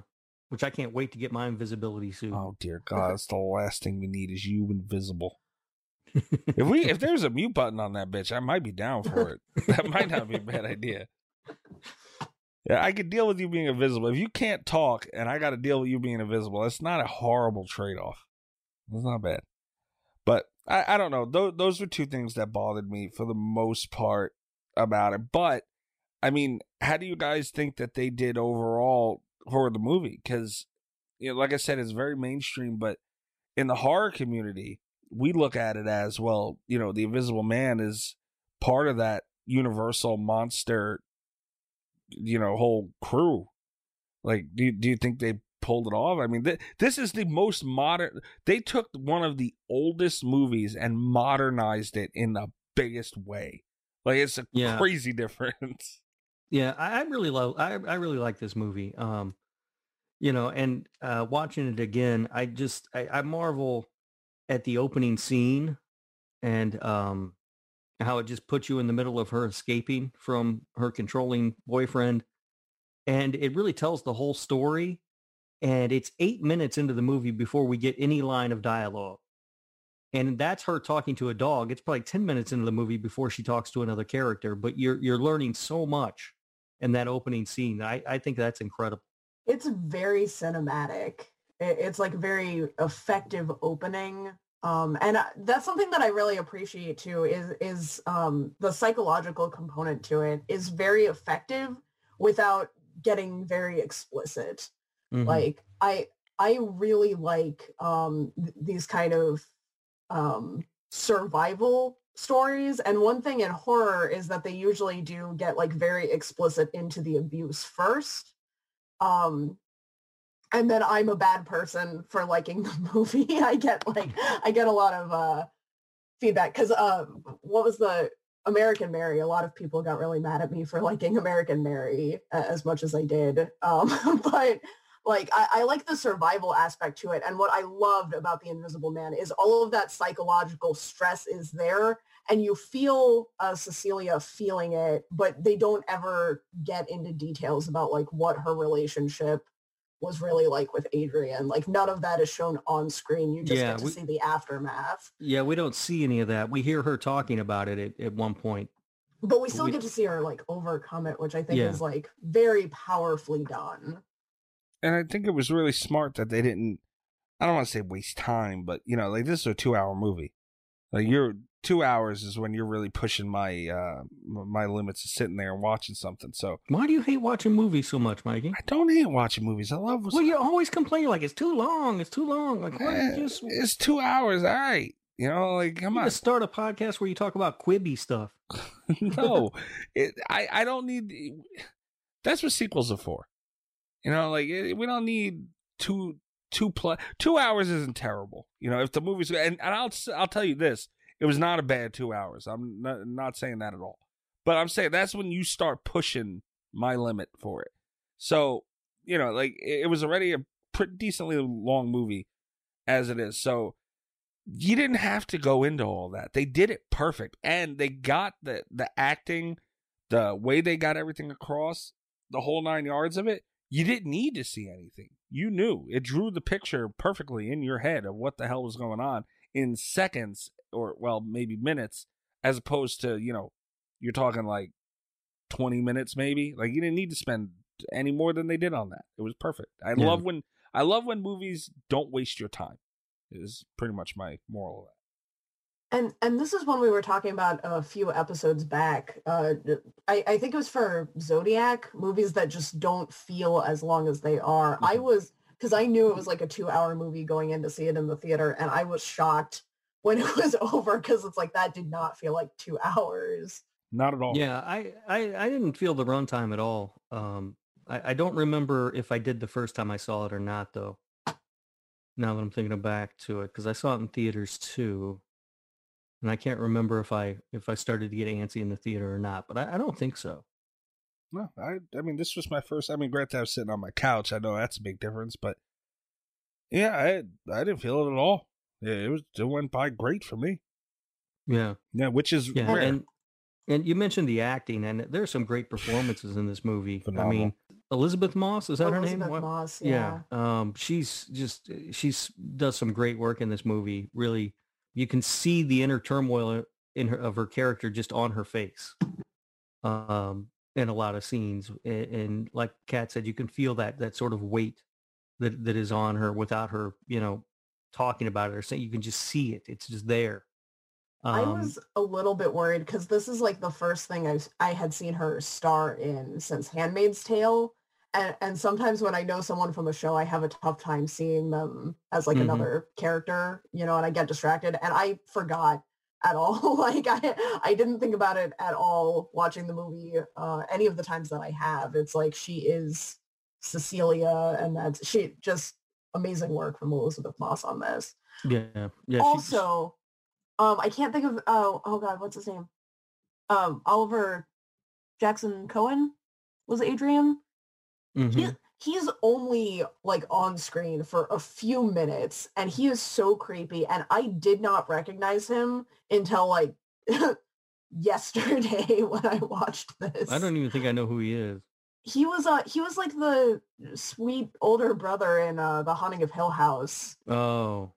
S4: which I can't wait to get my invisibility suit.
S3: Oh dear God, it's the last thing we need is you invisible. if we if there's a mute button on that bitch, I might be down for it. That might not be a bad idea. Yeah, I could deal with you being invisible. If you can't talk and I got to deal with you being invisible, that's not a horrible trade off. It's not bad. But I, I don't know. Those those were two things that bothered me for the most part about it. But I mean, how do you guys think that they did overall for the movie? Because you know, like I said, it's very mainstream, but in the horror community, we look at it as well. You know, the Invisible Man is part of that universal monster. You know, whole crew. Like, do you, do you think they pulled it off? I mean, th- this is the most modern. They took one of the oldest movies and modernized it in the biggest way. Like, it's a
S4: Yeah.
S3: crazy difference.
S4: Yeah, I, I really love. I I really like this movie. Um, you know, and uh, watching it again, I just I, I marvel at the opening scene and um how it just puts you in the middle of her escaping from her controlling boyfriend, and it really tells the whole story. And it's eight minutes into the movie before we get any line of dialogue. And that's her talking to a dog. It's probably 10 minutes into the movie before she talks to another character, but you're you're learning so much in that opening scene. I, I think that's incredible.
S5: It's very cinematic. It's like very effective opening. Um, and that's something that I really appreciate too is is um, the psychological component to it is very effective without getting very explicit.
S4: Mhm.
S5: Like I I really like um, th- these kind of um, survival stories. And one thing in horror is that they usually do get like very explicit into the abuse first. Um, and then I'm a bad person for liking the movie. I get like I get a lot of uh, feedback because uh, what was the American Mary? A lot of people got really mad at me for liking American Mary as much as I did. Um, but like I, I like the survival aspect to it and what i loved about the invisible man is all of that psychological stress is there and you feel uh, cecilia feeling it but they don't ever get into details about like what her relationship was really like with adrian like none of that is shown on screen you just
S4: Yeah,
S5: get to
S4: we-
S5: see the aftermath
S4: Yeah, we don't see any of that. We hear her talking about it at, at one point.
S5: but we still
S4: We-
S5: get to see her like overcome it which i think
S4: Yeah.
S5: is like very powerfully done
S3: and I think it was really smart that they didn't. I don't want to say waste time, but you know, like this is a two-hour movie. Like you're two hours is when you're really pushing my uh my limits of sitting there and watching something. So
S4: Why do you hate watching movies so much, Mikey?
S3: I don't hate watching movies. I love.
S4: Well, you always complain like it's too long. It's too long. Like, why
S3: Eh,
S4: you just
S3: it's two hours. All right, you know, like come on.
S4: just start a podcast where you talk about Quibi stuff.
S3: no, it, I I don't need. That's what sequels are for. You know, like eh, we don't need two two plus two hours isn't terrible. You know, if the movie's and, and I'll I'll tell you this, it was not a bad two hours. I'm not, not saying that at all, but I'm saying that's when you start pushing my limit for it. So you know, like it, it was already a pretty decently long movie as it is. So you didn't have to go into all that. They did it perfect, and they got the the acting, the way they got everything across, the whole nine yards of it. You didn't need to see anything. You knew it drew the picture perfectly in your head of what the hell was going on in seconds, or well, maybe minutes, as opposed to you know, you're talking like twenty minutes, maybe. Like you didn't need to spend any more than they did on that. It was perfect. I
S4: Yeah.
S3: love when I love when movies don't waste your time. Is pretty much my moral of that.
S5: And and this is one we were talking about a few episodes back. Uh, I, I think it was for Zodiac movies that just don't feel as long as they are. I was because I knew it was like a two-hour movie going in to see it in the theater, and I was shocked when it was over because it's like that did not feel like two hours.
S3: Not at all.
S4: Yeah, I, I, I didn't feel the runtime at all. Um, I, I don't remember if I did the first time I saw it or not, though. Now that I'm thinking back to it, because I saw it in theaters too, and I can't remember if I if I started to get antsy in the theater or not. But I, I don't think so.
S3: No, I I mean this was my first. I mean, granted, I was sitting on my couch. I know that's a big difference, but yeah, I I didn't feel it at all. Yeah, it was it went by great for me.
S4: Yeah,
S3: Yeah, which is
S4: yeah,
S3: rare.
S4: and and you mentioned the acting, and there are some great performances in this movie.
S3: Phenomenal.
S4: I mean, Elisabeth Moss is that her name?
S5: Elisabeth
S4: What-
S5: Moss,
S4: yeah. Um, she's just she's does some great work in this movie. Really, you can see the inner turmoil in her of her character just on her face. Um, in a lot of scenes, and, and like Kat said, you can feel that that sort of weight that that is on her without her, you know, talking about it or saying. You can just see it. It's just there.
S5: I
S4: Um,
S5: was a little bit worried because this is like the first thing I I had seen her star in since *Handmaid's Tale*, and and sometimes when I know someone from a show, I have a tough time seeing them as like
S4: Mhm.
S5: another character, you know, and I get distracted, and I forgot at all. like I I didn't think about it at all watching the movie. Uh, any of the times that I have, it's like she is Cecilia, and that's she just amazing work from Elisabeth Moss on this
S4: yeah, yeah.
S5: also, um, I can't think of oh oh god, what's his name? Um, Oliver Jackson Cohen was Adrian.
S4: Mhm.
S5: He, he's only like on screen for a few minutes, and he is so creepy. And I did not recognize him until like yesterday when I watched this.
S4: I don't even think I know who he is.
S5: He was uh he was like the sweet older brother in uh the Haunting of Hill House.
S4: Oh,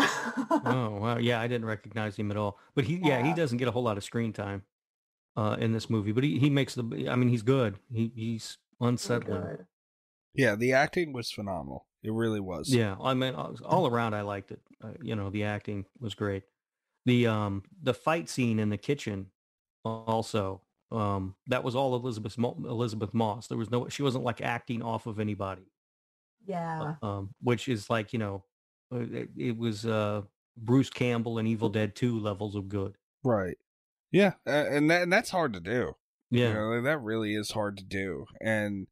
S4: oh wow yeah i didn't recognize him at all but he yeah, he doesn't get a whole lot of screen time uh in this movie but he, he makes the i mean he's good he he's unsettling
S5: Good.
S3: yeah, the acting was phenomenal. It really was.
S4: yeah i mean all all around i liked it uh, you know the acting was great the um the fight scene in the kitchen also um that was all elisabeth Mo- elisabeth moss there was no she wasn't like acting off of anybody
S5: Yeah.
S4: um which is like you know uh, it, it was uh bruce campbell and evil dead 2 levels of good
S3: Right. Yeah, uh, and that and that's hard to do.
S4: Yeah
S3: You know, like, that really is hard to do. And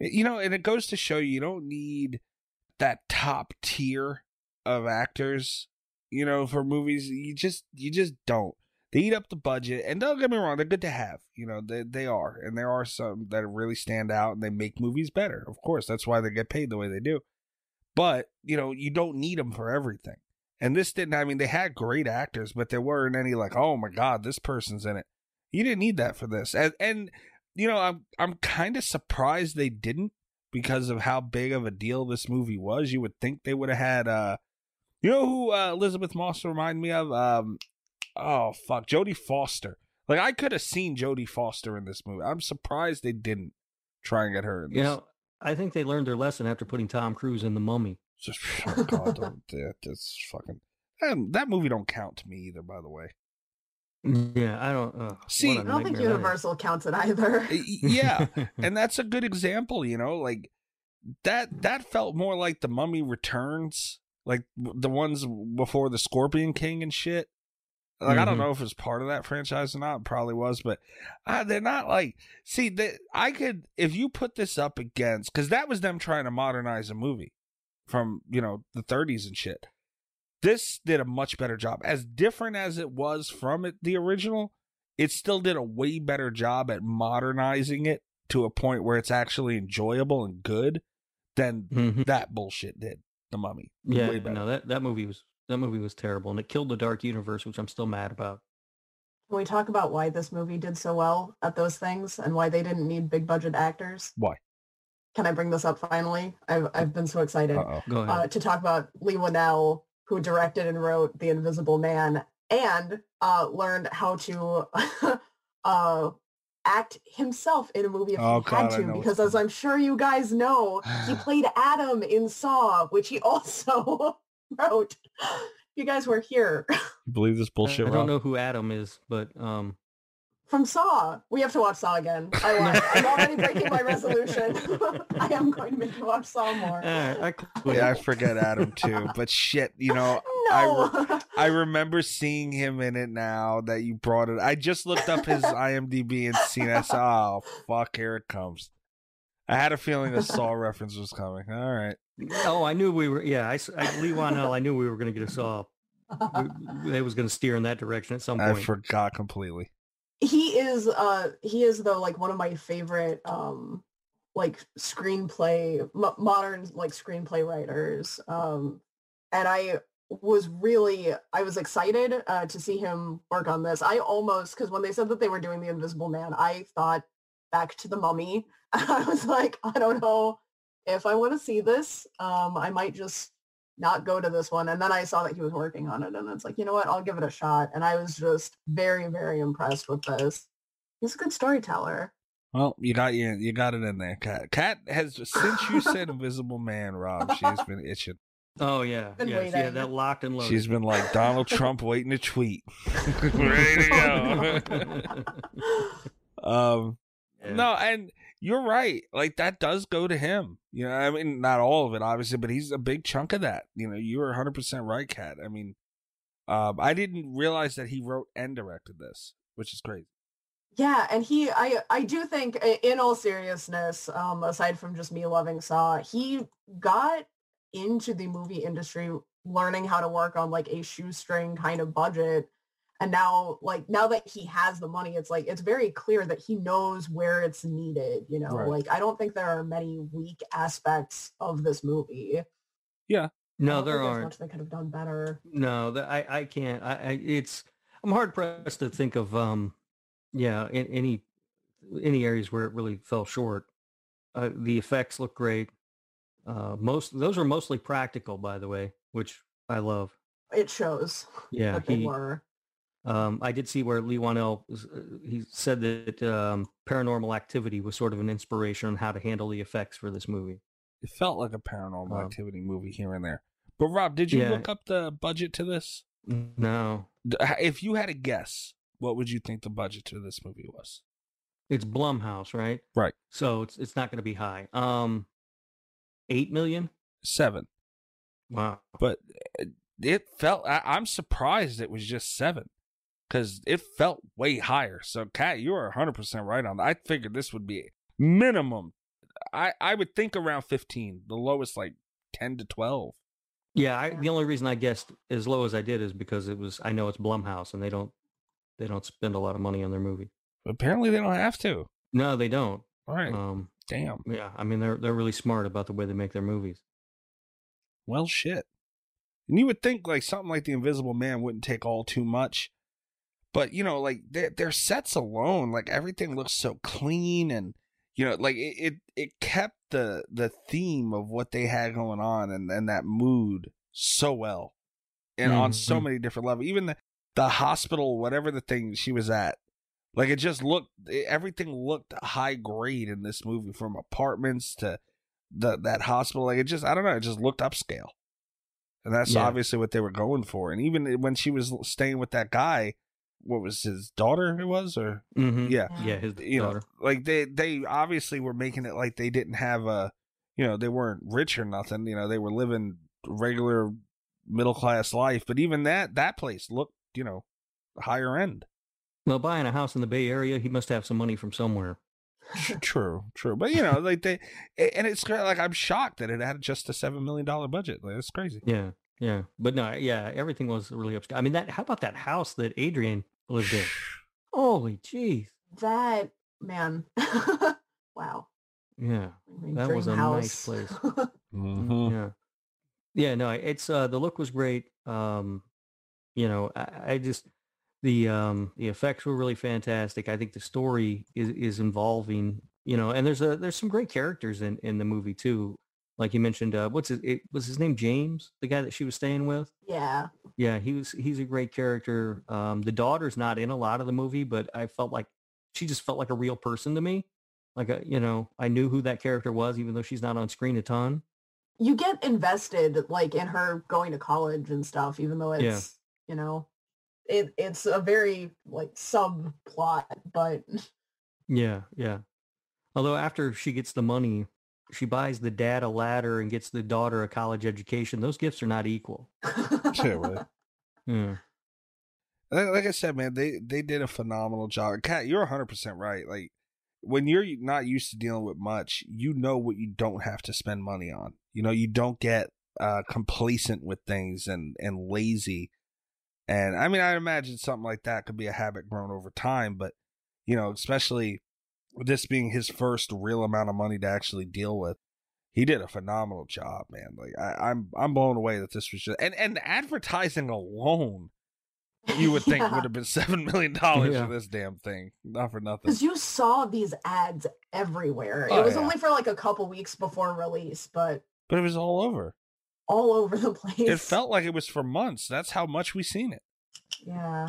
S3: you know, and it goes to show you don't need that top tier of actors, you know, for movies. You just you just don't. they eat up the budget. And don't get me wrong, they're good to have. You know, they they are, and there are some that really stand out and they make movies better. Of course, that's why they get paid the way they do. But you know, you don't need them for everything. And this didn't. I mean, they had great actors, but there weren't any like, oh my god, this person's in it. You didn't need that for this. And and you know, I'm I'm kind of surprised they didn't because of how big of a deal this movie was. You would think they would have had uh you know who uh, Elisabeth Moss reminded me of? Um oh fuck, Jodie Foster. Like I could have seen Jodie Foster in this movie. I'm surprised they didn't try and get her in this.
S4: You know, I think they learned their lesson after putting Tom Cruise in The Mummy.
S3: Just oh god, don't, that, that's fucking that, that movie don't count to me either. By the way,
S4: Yeah, I don't. Uh,
S3: See,
S5: I don't think
S4: nightmare that is.
S5: Universal counts it either.
S3: Yeah, and that's a good example. You know, like that that felt more like the Mummy Returns, like the ones before the Scorpion King and shit. Like I don't
S4: Mhm.
S3: know if it's part of that franchise or not. It probably was, but uh, they're not like. See, that I could if you put this up against because that was them trying to modernize a movie from you know the 30s and shit. This did a much better job. As different as it was from it, the original, it still did a way better job at modernizing it to a point where it's actually enjoyable and good than
S4: Mhm.
S3: that bullshit did. The Mummy,
S4: Yeah,
S3: way
S4: no, that that movie was that movie was terrible, and it killed the Dark Universe, which I'm still mad about.
S5: Can we talk about why this movie did so well at those things and why they didn't need big budget actors?
S3: Why?
S5: Can I bring this up finally? I've I've been so excited
S3: Uh-oh.
S4: Go ahead.
S5: uh, to talk about Leigh Whannell, who directed and wrote The Invisible Man, and uh, learned how to uh, act himself in a movie if
S3: Oh,
S5: he had
S3: God, I
S5: to. Because as. I'm sure you guys know, he played Adam in Saw, which he also wrote. You guys were here
S3: You believe this bullshit?
S4: I
S3: Rob?
S4: don't know who Adam is, but um,
S5: from Saw. We have to watch Saw again. I I'm already breaking my resolution. I am going to make you watch Saw more.
S4: all right, I quit.
S3: Yeah, I forget Adam too. But shit, you know, I
S5: no.
S3: I remember seeing him in it now that you brought it. I just looked up his IMDb and seen it. Oh fuck, here it comes. I had a feeling a Saw reference was coming. All right.
S4: Oh, I knew we were. Yeah, I, s- I- Leigh Whannell. I knew we were going to get a saw. We- They was going to steer in that direction at some point.
S3: I forgot completely.
S5: He is uh he is though like one of my favorite um like screenplay mo modern like screenplay writers um and i was really i was excited uh to see him work on this. I almost because when they said that they were doing the invisible man i thought back to the mummy. I was like i don't know if i want to see this. Um i might just not go to this one and then i saw that he was working on it and it's like you know what i'll give it a shot and i was just very very impressed with this he's a good storyteller
S3: Well, you got you you got it in there. Kat Kat has since you said Invisible Man, Rob. She's been itching.
S4: Oh yeah,
S5: Been
S4: yeah. She that locked and loaded.
S3: She's been like Donald Trump waiting to tweet. Ready to go. um.
S4: Yeah.
S3: No, and you're right. Like that does go to him. You know, I mean, not all of it, obviously, but he's a big chunk of that. You know, you were 100 percent right, Kat. I mean, um, I didn't realize that he wrote and directed this, which is crazy.
S5: yeah and he i i do think in all seriousness um aside from just me loving saw he got into the movie industry learning how to work on like a shoestring kind of budget and now like now that he has the money it's like it's very clear that he knows where it's needed you know
S3: Right.
S5: like i don't think there are many weak aspects of this movie yeah
S4: no,
S5: don't
S4: there aren't.
S5: much they could have done better
S4: No, that I I can't. I, I it's I'm hard pressed to think of um yeah in, any any areas where it really fell short. Uh, the effects look great. Uh, most those are mostly practical, by the way, which I love.
S5: it shows
S4: Yeah,
S5: that they
S4: he.
S5: were
S4: Um, I did see where Leigh Whannell uh, he said that um, Paranormal Activity was sort of an inspiration on how to handle the effects for this movie.
S3: It felt like a paranormal
S4: Um,
S3: activity movie here and there. But Rob, did you
S4: Yeah.
S3: look up the budget to this?
S4: No,
S3: If you had a guess, what would you think the budget to this movie was?
S4: it's Blumhouse, right?
S3: Right.
S4: So it's it's not going to be high. Um, eight million.
S3: Seven.
S4: Wow.
S3: But uh, it felt. I, I'm surprised it was just seven, because it felt way higher. So, Kat, you are 100 percent right on that. I figured this would be minimum. I I would think around 15. The lowest like 10 to 12.
S4: Yeah, I, the only reason I guessed as low as I did is because it was I know it's Blumhouse and they don't They don't spend a lot of money on their movie.
S3: Apparently, they don't have to.
S4: No, they don't.
S3: All right.
S4: Um,
S3: Damn.
S4: yeah, I mean they're they're really smart about the way they make their movies.
S3: Well, shit. And you would think like something like the Invisible Man wouldn't take all too much, but you know, like their their sets alone, like everything looks so clean and you know, like it it, it kept the the theme of what they had going on and and that mood so well, and on so
S4: Mhm.
S3: many different levels. Even the the hospital, whatever the thing she was at, like it just looked it- everything looked high grade in this movie from apartments to the that hospital like it just i don't know it just looked upscale and that's
S4: Yeah.
S3: obviously what they were going for and even when she was staying with that guy what was his daughter it was or
S4: Mm-hmm.
S3: yeah
S4: yeah, his
S3: you
S4: daughter.
S3: know like they they obviously were making it like they didn't have a you know they weren't rich or nothing you know they were living regular middle class life but even that that place looked you know higher end
S4: Well, buying a house in the Bay Area, he must have some money from somewhere.
S3: True, true, but you know, like they, and it's like I'm shocked that it had just a seven million dollar budget. Like that's crazy.
S4: Yeah, yeah, but no, yeah, everything was really upscale. I mean, that. How about that house that Adrian lived in? Holy jeez.
S5: That man. wow.
S4: Yeah,
S5: My
S4: that was a
S5: dream
S4: nice place.
S3: Mm-hmm.
S4: Yeah, yeah. No, it's uh the look was great. Um, you know, I, I just the um the effects were really fantastic. I think the story is is involving. You know, and there's a there's some great characters in in the movie too. Like you mentioned, uh, what's his? It, was his name James, the guy that she was staying with?
S5: yeah.
S4: Yeah, he was. He's a great character. Um, the daughter's not in a lot of the movie, but I felt like she just felt like a real person to me. Like a, you know, I knew who that character was, even though she's not on screen a ton.
S5: You get invested like in her going to college and stuff, even though it's
S4: Yeah.
S5: you know it it's a very like subplot, but
S4: Yeah, yeah. Although after she gets the money, she buys the dad a ladder and gets the daughter a college education. Those gifts are not equal.
S3: Yeah, right.
S4: Yeah.
S3: Like, I said, man, they they did a phenomenal job. Kat, you're 100 percent right. Like when you're not used to dealing with much, you know what you don't have to spend money on. You know, you don't get uh complacent with things and and lazy. And I mean, I imagine something like that could be a habit grown over time, but you know, especially this being his first real amount of money to actually deal with, he did a phenomenal job, man. Like I, I'm I'm blown away that this was just and and advertising alone you would think
S5: Yeah.
S3: would have been seven million dollars
S4: Yeah.
S3: for this damn thing. Not for nothing.
S5: because you saw these ads everywhere.
S3: Oh,
S5: it was
S3: yeah.
S5: only for like a couple weeks before release, but
S3: But it was all over.
S5: all over the place.
S3: It felt like it was for months. That's how much we seen it.
S5: yeah.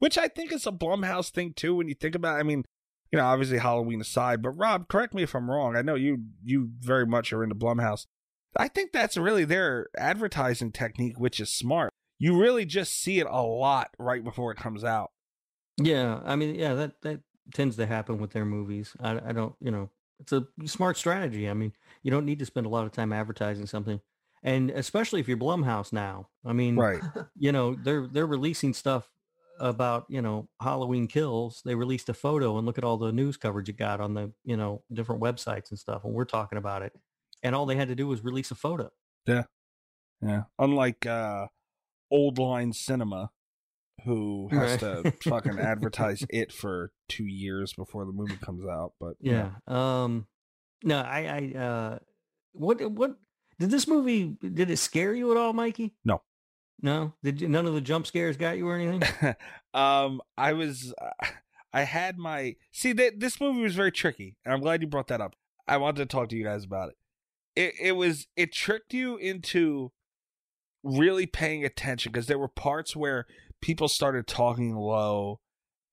S3: Which I think is a Blumhouse thing too. When you think about, I mean, you know, obviously Halloween aside, but Rob, correct me if I'm wrong. I know you you very much are into Blumhouse. I think that's really their advertising technique, which is smart. You really just see it a lot right before it comes out.
S4: Yeah, I mean, yeah, that that tends to happen with their movies. I I don't, you know, it's a smart strategy. I mean, you don't need to spend a lot of time advertising something, and especially if you're Blumhouse now. I mean,
S3: Right.
S4: you know, they're they're releasing stuff about you know Halloween Kills. They released a photo, and look at all the news coverage it got on the you know different websites and stuff, and we're talking about it. And all they had to do was release a photo. Yeah.
S3: Yeah. Unlike uh Old Line Cinema, who has
S4: Right.
S3: to fucking advertise it for two years before the movie comes out. But
S4: Yeah. Um no, I I uh what what did this movie did it scare you at all, Mikey?
S3: No.
S4: No? Did you, none of the jump scares got you or anything?
S3: um, I was, I had my see that this movie was very tricky, and I'm glad you brought that up. I wanted to talk to you guys about it. It it was it tricked you into really paying attention because there were parts where people started talking low,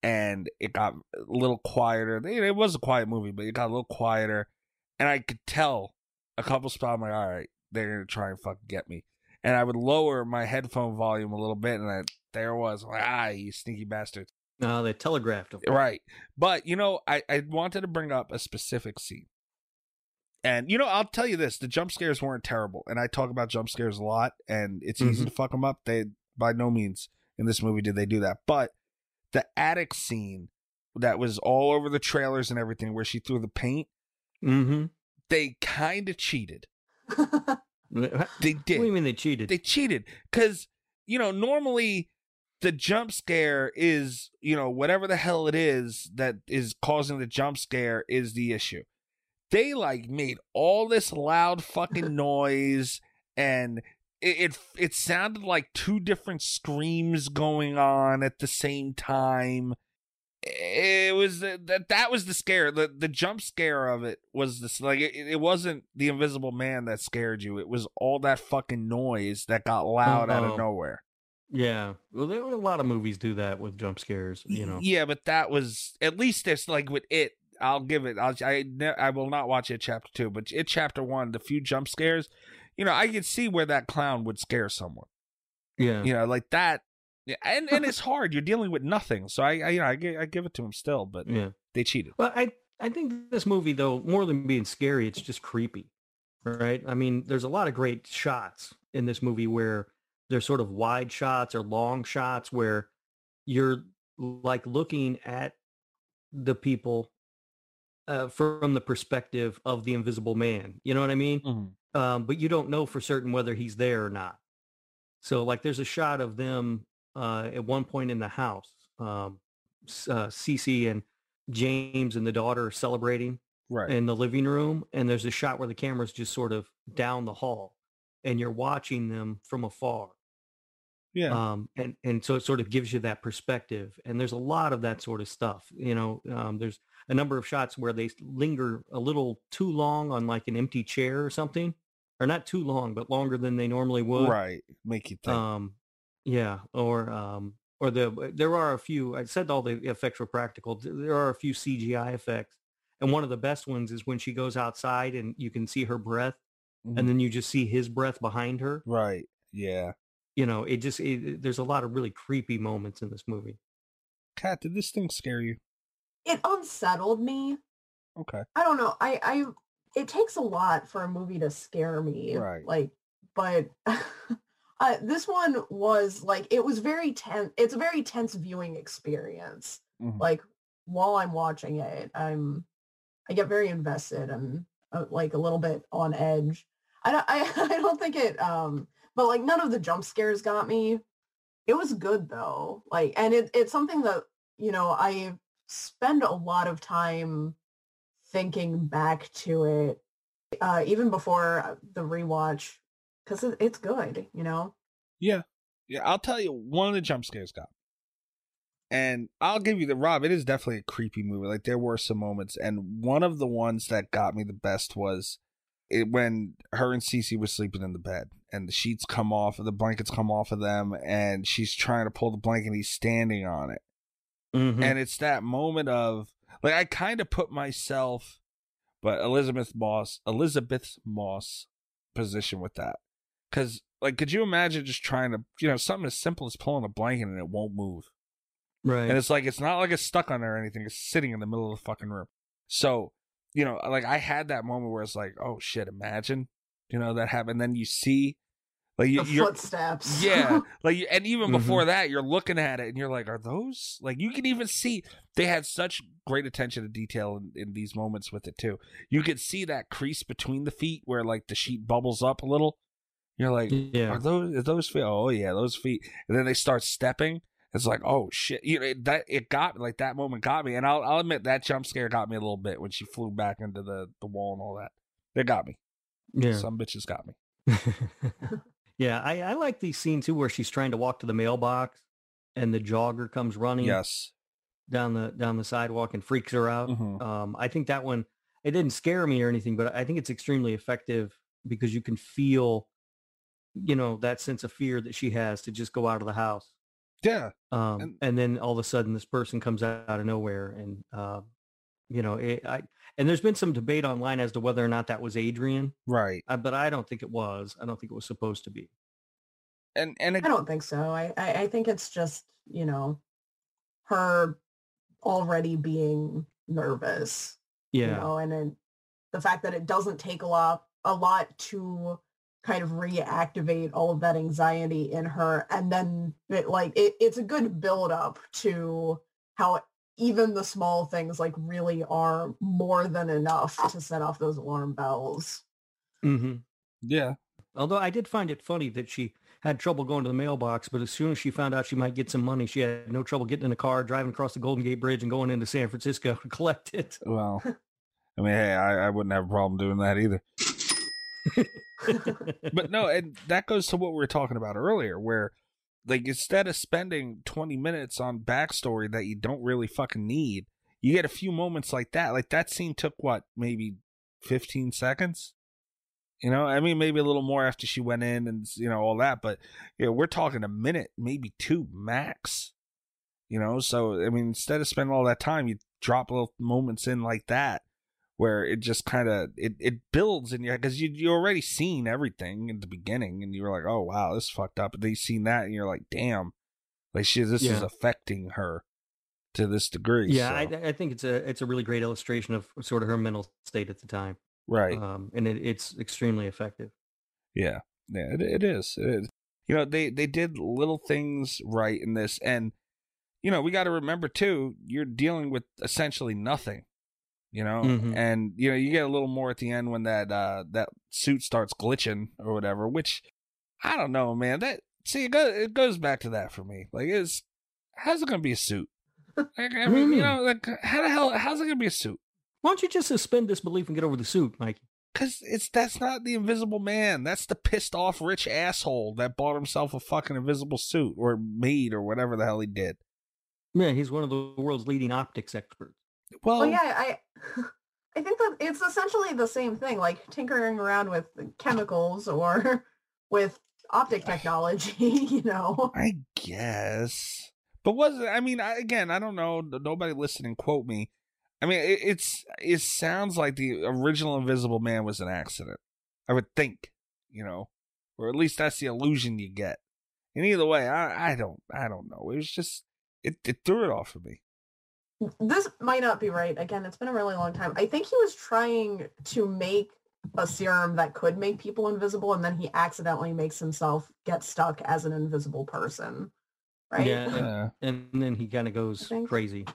S3: and it got a little quieter. It was a quiet movie, but it got a little quieter, and I could tell a couple spots. I'm like, all right, they're gonna try and fucking get me and I would lower my headphone volume a little bit, and I, there was, like, ah, you sneaky bastards.
S4: no, they telegraphed them.
S3: Right. But, you know, I, I wanted to bring up a specific scene. And, you know, I'll tell you this the jump scares weren't terrible. And I talk about jump scares a lot, and it's easy
S4: Mhm.
S3: to fuck them up. They, by no means in this movie did they do that. But the attic scene that was all over the trailers and everything, where she threw the paint,
S4: Mm-hmm.
S3: they kind of cheated. They did.
S4: What do you mean they cheated?
S3: they cheated because you know normally the jump scare is, you know, whatever the hell it is that is causing the jump scare is the issue. They like made all this loud fucking noise and it, it it sounded like two different screams going on at the same time. It was that that was the scare. The the jump scare of it was this like it, it wasn't the invisible man that scared you. It was all that fucking noise that got loud out
S4: Oh.
S3: of uh-huh. nowhere.
S4: Yeah. Well, there were a lot of movies do that with jump scares. You know.
S3: Yeah, but that was at least it's like with it. I'll give it. I'll, I I will not watch it chapter two, but it chapter one. The few jump scares, you know, I could see where that clown would scare someone.
S4: Yeah.
S3: You know, like that. Yeah, and and it's hard. You're dealing with nothing, so I, I you know I, I give it to him still, but
S4: Yeah.
S3: they cheated.
S4: Well, I I think this movie though, more than being scary, it's just creepy. Right? I mean, there's a lot of great shots in this movie where there's sort of wide shots or long shots where you're like looking at the people uh, from the perspective of the invisible man. You know what I mean? Um, but you don't know for certain whether he's there or not. So like there's a shot of them uh, at one point in the house, um, uh, Cece and James and the daughter are celebrating
S3: Right.
S4: in the living room. And there's a shot where the camera's just sort of down the hall and you're watching them from afar.
S3: Yeah.
S4: Um, and, and so it sort of gives you that perspective. And there's a lot of that sort of stuff. You know, um, there's a number of shots where they linger a little too long on like an empty chair or something, or not too long, but longer than they normally would.
S3: Right. Make you think.
S4: Um, yeah, or um, or the there are a few. I said all the effects were practical. There are a few CGI effects, and one of the best ones is when she goes outside and you can see her breath,
S3: Mhm.
S4: and then you just see his breath behind her.
S3: right. Yeah.
S4: You know, it just it, there's a lot of really creepy moments in this movie.
S3: Kat, did this thing scare you?
S5: It unsettled me.
S3: Okay.
S5: I don't know. I I it takes a lot for a movie to scare me.
S3: Right.
S5: Like, but uh, this one was like it was very tense. It's a very tense viewing experience.
S3: Mhm.
S5: Like while I'm watching it, I'm I get very invested and uh, like a little bit on edge. I don't I, I don't think it um but like none of the jump scares got me. It was good though. Like and it it's something that, you know, I spend a lot of time thinking back to it uh even before the rewatch cuz it, it's good, you know.
S3: Yeah. Yeah, I'll tell you, one of the jump scares got. And I'll give you the Rob, it is definitely a creepy movie. Like there were some moments and one of the ones that got me the best was it when her and Cece were sleeping in the bed and the sheets come off, the blankets come off of them and she's trying to pull the blanket and he's standing on it.
S4: Mhm.
S3: And it's that moment of like I kind of put myself but Elisabeth Moss Elisabeth Moss position with that. Cuz like could you imagine just trying to, you know, something as simple as pulling a blanket and it won't move.
S4: right.
S3: And it's like it's not like it's stuck on there or anything. It's sitting in the middle of the fucking room. So, you know, like I had that moment where it's like, oh shit, imagine, you know, that happened. Then you see, like you,
S5: the
S3: you're,
S5: footsteps.
S3: yeah, like you- and even
S4: Mhm.
S3: before that, you're looking at it and you're like, are those like you can even see they had such great attention to detail in, in these moments with it too. You could see that crease between the feet where like the sheet bubbles up a little. You're like,
S4: yeah.
S3: are those are those feet? Oh yeah, those feet. And then they start stepping. It's like, oh shit! You know it, that it got like that moment got me, and I'll I'll admit that jump scare got me a little bit when she flew back into the the wall and all that. It got me.
S4: Yeah.
S3: Some bitches got me.
S4: yeah, I, I like these scenes too where she's trying to walk to the mailbox and the jogger comes running
S3: Yes.
S4: down the down the sidewalk and freaks her out.
S3: Mhm.
S4: Um, I think that one it didn't scare me or anything, but I think it's extremely effective because you can feel, you know, that sense of fear that she has to just go out of the house.
S3: Yeah.
S4: Um,
S3: And-
S4: and, then all of a sudden this person comes out, out of nowhere and, uh, you know, it, I, and there's been some debate online as to whether or not that was Adrian,
S3: Right.
S4: uh, but I don't think it was. I don't think it was supposed to be.
S3: And and it,
S5: I don't think so. I, I, I think it's just, you know, her already being nervous.
S4: Yeah.
S5: You know, and then the fact that it doesn't take a lot a lot to kind of reactivate all of that anxiety in her and then it like it, it's a good build up to how even the small things like really are more than enough to set off those alarm bells.
S4: hmm
S3: yeah.
S4: Although I did find it funny that she had trouble going to the mailbox, but as soon as she found out she might get some money, she had no trouble getting in a car, driving across the Golden Gate Bridge, and going into San Francisco to collect it.
S3: Well, I mean, hey, I, I wouldn't have a problem doing that either. but no, and that goes to what we were talking about earlier, where like instead of spending 20 minutes on backstory that you don't really fucking need, you get a few moments like that. Like that scene took what, maybe 15 seconds? You know, I mean, maybe a little more after she went in and, you know, all that, but, you know, we're talking a minute, maybe two max. You know, so, I mean, instead of spending all that time, you drop little moments in like that where it just kind of it, it builds in you because you you already seen everything in the beginning and you were like oh wow this is fucked up and then you seen that and you're like damn like she this is affecting her to this degree
S4: Yeah,
S3: so-
S4: I, I think it's a it's a really great illustration of sort of her mental state at the time,
S3: right
S4: um, and it, it's extremely effective.
S3: Yeah, yeah, it, it is. It is. You know, they they did little things right in this, and you know, we got to remember too. You're dealing with essentially nothing. You know,
S4: Mhm.
S3: and you know, you get a little more at the end when that uh that suit starts glitching or whatever. Which I don't know, man. That see, it goes it goes back to that for me. Like, is how's it gonna be a suit? Like, I mean, you know, like how the hell how's it gonna be a suit?
S4: Why don't you just suspend disbelief and get over the suit, Mikey?
S3: Cause it's that's not the Invisible Man. That's the pissed off rich asshole that bought himself a fucking invisible suit or made or whatever the hell he did.
S4: Yeah, he's one of the world's leading optics experts.
S3: Well,
S5: Well, yeah, I I think that it's essentially the same thing, like tinkering around with chemicals or with optic technology, you know.
S3: I guess. But was it? I mean, I, again, I don't know. Nobody listening quote me. I mean, it, it's it sounds like the original Invisible Man was an accident. I would think, you know, or at least that's the illusion you get. And either way, I I don't I don't know. It was just it it threw it off for me.
S5: This might not be right. Again, it's been a really long time. I think he was trying to make a serum that could make people invisible and then he accidentally makes himself get stuck as an invisible person. Right?
S4: Yeah, and,
S3: Yeah.
S4: and then he kind of goes crazy.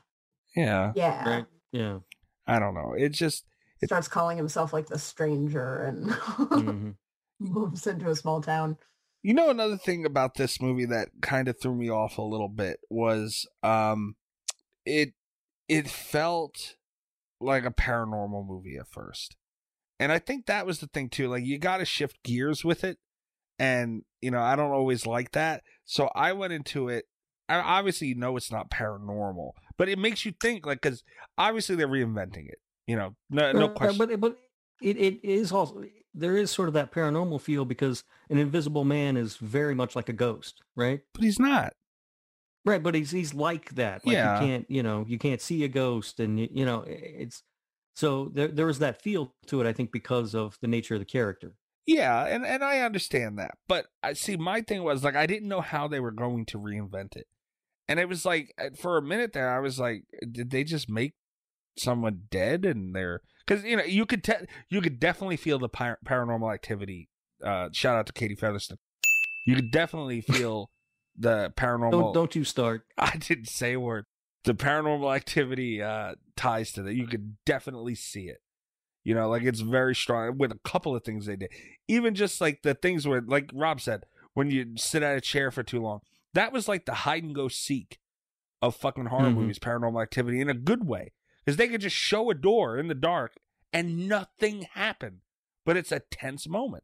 S3: Yeah,
S5: Yeah.
S4: Right? Yeah.
S3: I don't know. It just it,
S5: Starts calling himself like the stranger and
S4: hmm
S5: moves into a small town.
S3: You know another thing about this movie that kind of threw me off a little bit was um it it felt like a paranormal movie at first. And I think that was the thing too. Like you got to shift gears with it and you know, I don't always like that. So I went into it I obviously you know it's not paranormal, but it makes you think like cuz obviously they're reinventing it. You know, no no question.
S4: But but it, it is also there is sort of that paranormal feel because an invisible man is very much like a ghost, right?
S3: but he's not.
S4: Right, but he's he's like that. Like
S3: Yeah.
S4: you can't, you know, you can't see a ghost, and you, you know, it's so there there is that feel to it. I think because of the nature of the character.
S3: Yeah, and and I understand that, but I see my thing was like I didn't know how they were going to reinvent it, and it was like uh, for a minute there I was like, did they just make someone dead and they're because you know you could te- you could definitely feel the par- paranormal activity. Uh, shout out to Katie Featherston. You could definitely feel the paranormal.
S4: Don't don't you start.
S3: I didn't say a word. The paranormal activity uh, ties to that. You could definitely see it. You know, like it's very strong with a couple of things they did. Even just like the things where, like Rob said, when you sit at a chair for too long, that was like the hide and go seek of fucking horror
S4: Mhm.
S3: movies, paranormal activity in a good way. Because they could just show a door in the dark and nothing happened, but it's a tense moment.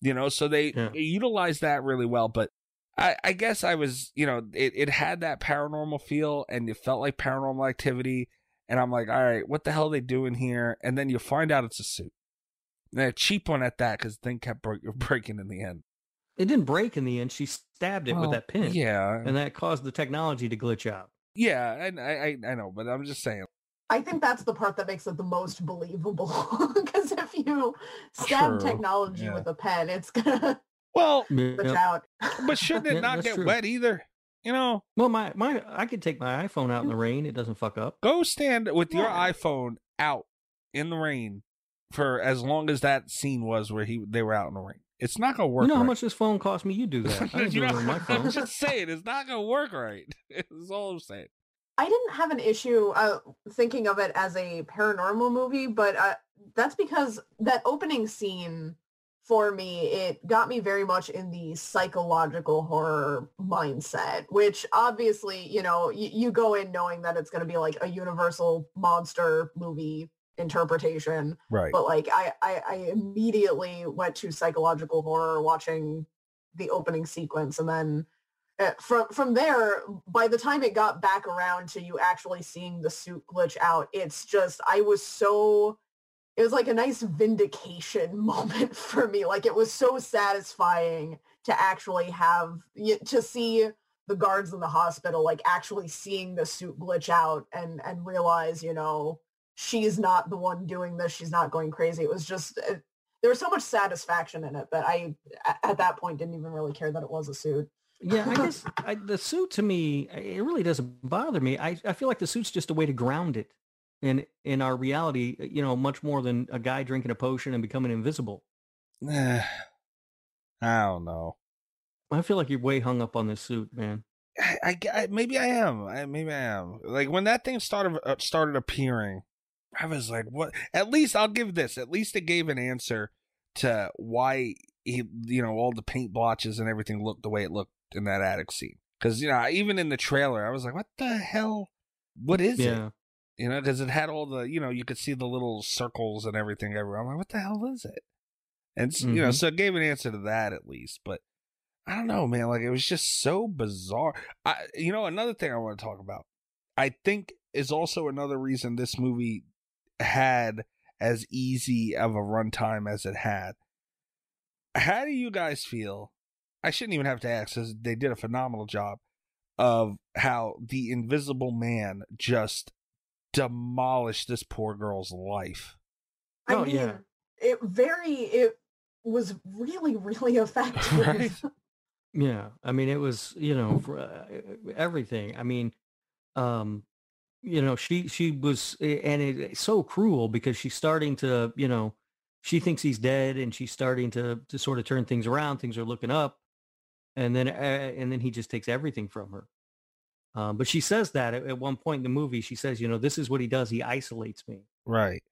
S3: You know, so they,
S4: Yeah.
S3: they utilized that really well. But I, I guess I was, you know, it, it had that paranormal feel and it felt like paranormal activity. And I'm like, all right, what the hell are they doing here? And then you find out it's a suit. And a cheap one at that because the thing kept break- breaking in the end.
S4: It didn't break in the end. She stabbed it
S3: Well,
S4: with that pin.
S3: Yeah.
S4: and that caused the technology to glitch out.
S3: Yeah. And I, I, I know, but I'm just saying.
S5: I think that's the part that makes it the most believable. Because if you stab
S3: True,
S5: technology
S3: yeah.
S5: with a pen, it's gonna
S3: Well,
S4: Yeah.
S5: out.
S3: but shouldn't it
S4: Yeah,
S3: not get
S4: true.
S3: wet either? You know,
S4: Well, my my I could take my iPhone out in the rain. It doesn't fuck up.
S3: go stand with your
S5: Yeah.
S3: iPhone out in the rain for as long as that scene was where he they were out in the rain. It's not gonna work.
S4: You know how much this phone cost me? You do that. I didn't
S3: You
S4: do it
S3: know,
S4: on my phone.
S3: I'm just saying, it's not gonna work right. That's all I'm saying.
S5: I didn't have an issue uh, thinking of it as a paranormal movie, but uh, that's because that opening scene for me, it got me very much in the psychological horror mindset, which obviously, you know, y- you go in knowing that it's going to be like a universal monster movie interpretation.
S3: Right.
S5: But like I, I, I immediately went to psychological horror watching the opening sequence and then uh, from from there by the time it got back around to you actually seeing the suit glitch out it's just i was so it was like a nice vindication moment for me like it was so satisfying to actually have to see the guards in the hospital like actually seeing the suit glitch out and and realize you know she's not the one doing this she's not going crazy. It was just uh, there was so much satisfaction in it that i at that point didn't even really care that it was a suit.
S4: Yeah, I guess I, the suit to me, it really doesn't bother me. I, I feel like the suit's just a way to ground it in in our reality, you know, much more than a guy drinking a potion and becoming invisible.
S3: Eh, I don't know.
S4: I feel like you're way hung up on this suit, man.
S3: I, I, I- maybe I am. I, maybe I am. Like when that thing started uh, started appearing, I was like, "What?" At least I'll give this. At least it gave an answer to why he, you know, all the paint blotches and everything looked the way it looked in that attic scene. Because you know, even in the trailer, I was like, "What the hell? What is
S4: Yeah.
S3: it?" You know, because it had all the, you know, you could see the little circles and everything everywhere. I'm like, "What the hell is it?" And s- you know,
S4: Mhm.
S3: so it gave an answer to that at least, but. I don't know, man. Like it was just so bizarre. I, you know, another thing I want to talk about, I think is also another reason this movie had as easy of a runtime as it had. How do you guys feel? I shouldn't even have to ask because they did a phenomenal job of how the Invisible Man just demolished this poor girl's life.
S5: I
S4: Oh,
S5: mean,
S4: yeah.
S5: it very it was really really effective.
S3: Right.
S4: Yeah, I mean, it was you know for, uh, everything. I mean, um, you know, she she was, and it, it's so cruel because she's starting to, you know, she thinks he's dead, and she's starting to to sort of turn things around. Things are looking up, and then uh, and then he just takes everything from her. Um, but she says that at, at one point in the movie, she says, you know, this is what he does. He isolates me.
S3: Right.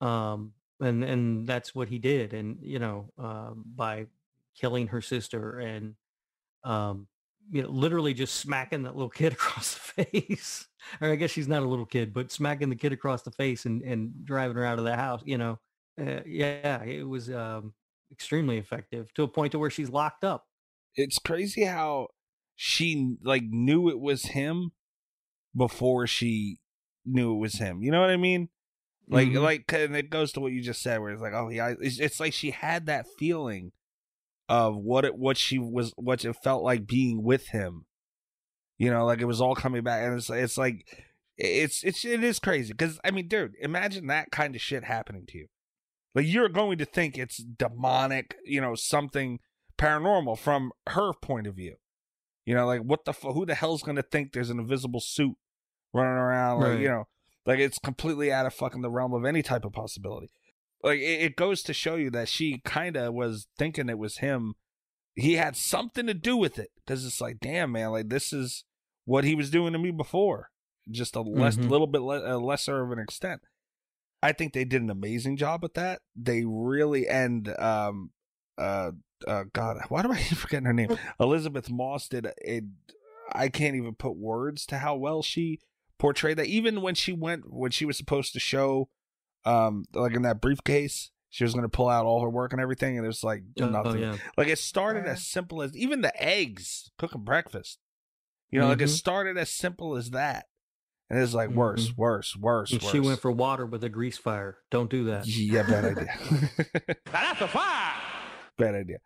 S4: um and and that's what he did and you know um by killing her sister and um you know literally just smacking that little kid across the face or i guess she's not a little kid but smacking the kid across the face and and driving her out of the house you know uh, yeah it was um extremely effective to a point to where she's locked up
S3: it's crazy how she like knew it was him before she knew it was him. You know what I mean? Like,
S4: Mhm.
S3: like, and it goes to what you just said, where it's like, oh, yeah, it's, it's like she had that feeling of what it, what she was, what it felt like being with him. You know, like it was all coming back, and it's, it's like, it's, it's, it is crazy because I mean, dude, imagine that kind of shit happening to you. Like you're going to think it's demonic, you know, something paranormal from her point of view. You know, like what the fu- who the hell's going to think there's an invisible suit running around? Like
S4: Right.
S3: you know, like it's completely out of fucking the realm of any type of possibility. Like it, it goes to show you that she kind of was thinking it was him. He had something to do with it because it's like, damn man, like this is what he was doing to me before, just a less,
S4: Mhm.
S3: little bit le- lesser of an extent. I think they did an amazing job with that. They really and um uh uh God, why do I keep forgetting her name? Elisabeth Moss did it. I can't even put words to how well she portrayed that. Even when she went when she was supposed to show um like in that briefcase, she was going to pull out all her work and everything, and it was like
S4: Oh,
S3: nothing.
S4: yeah.
S3: Like it started as simple as even the eggs cooking breakfast. You know, like it
S4: Mhm.
S3: started as simple as that, and it's like worse,
S4: Mhm.
S3: worse, worse,
S4: And
S3: worse.
S4: she went for water with a grease fire don't do that
S3: Yeah, bad idea.
S6: That's a fire.
S3: bad idea.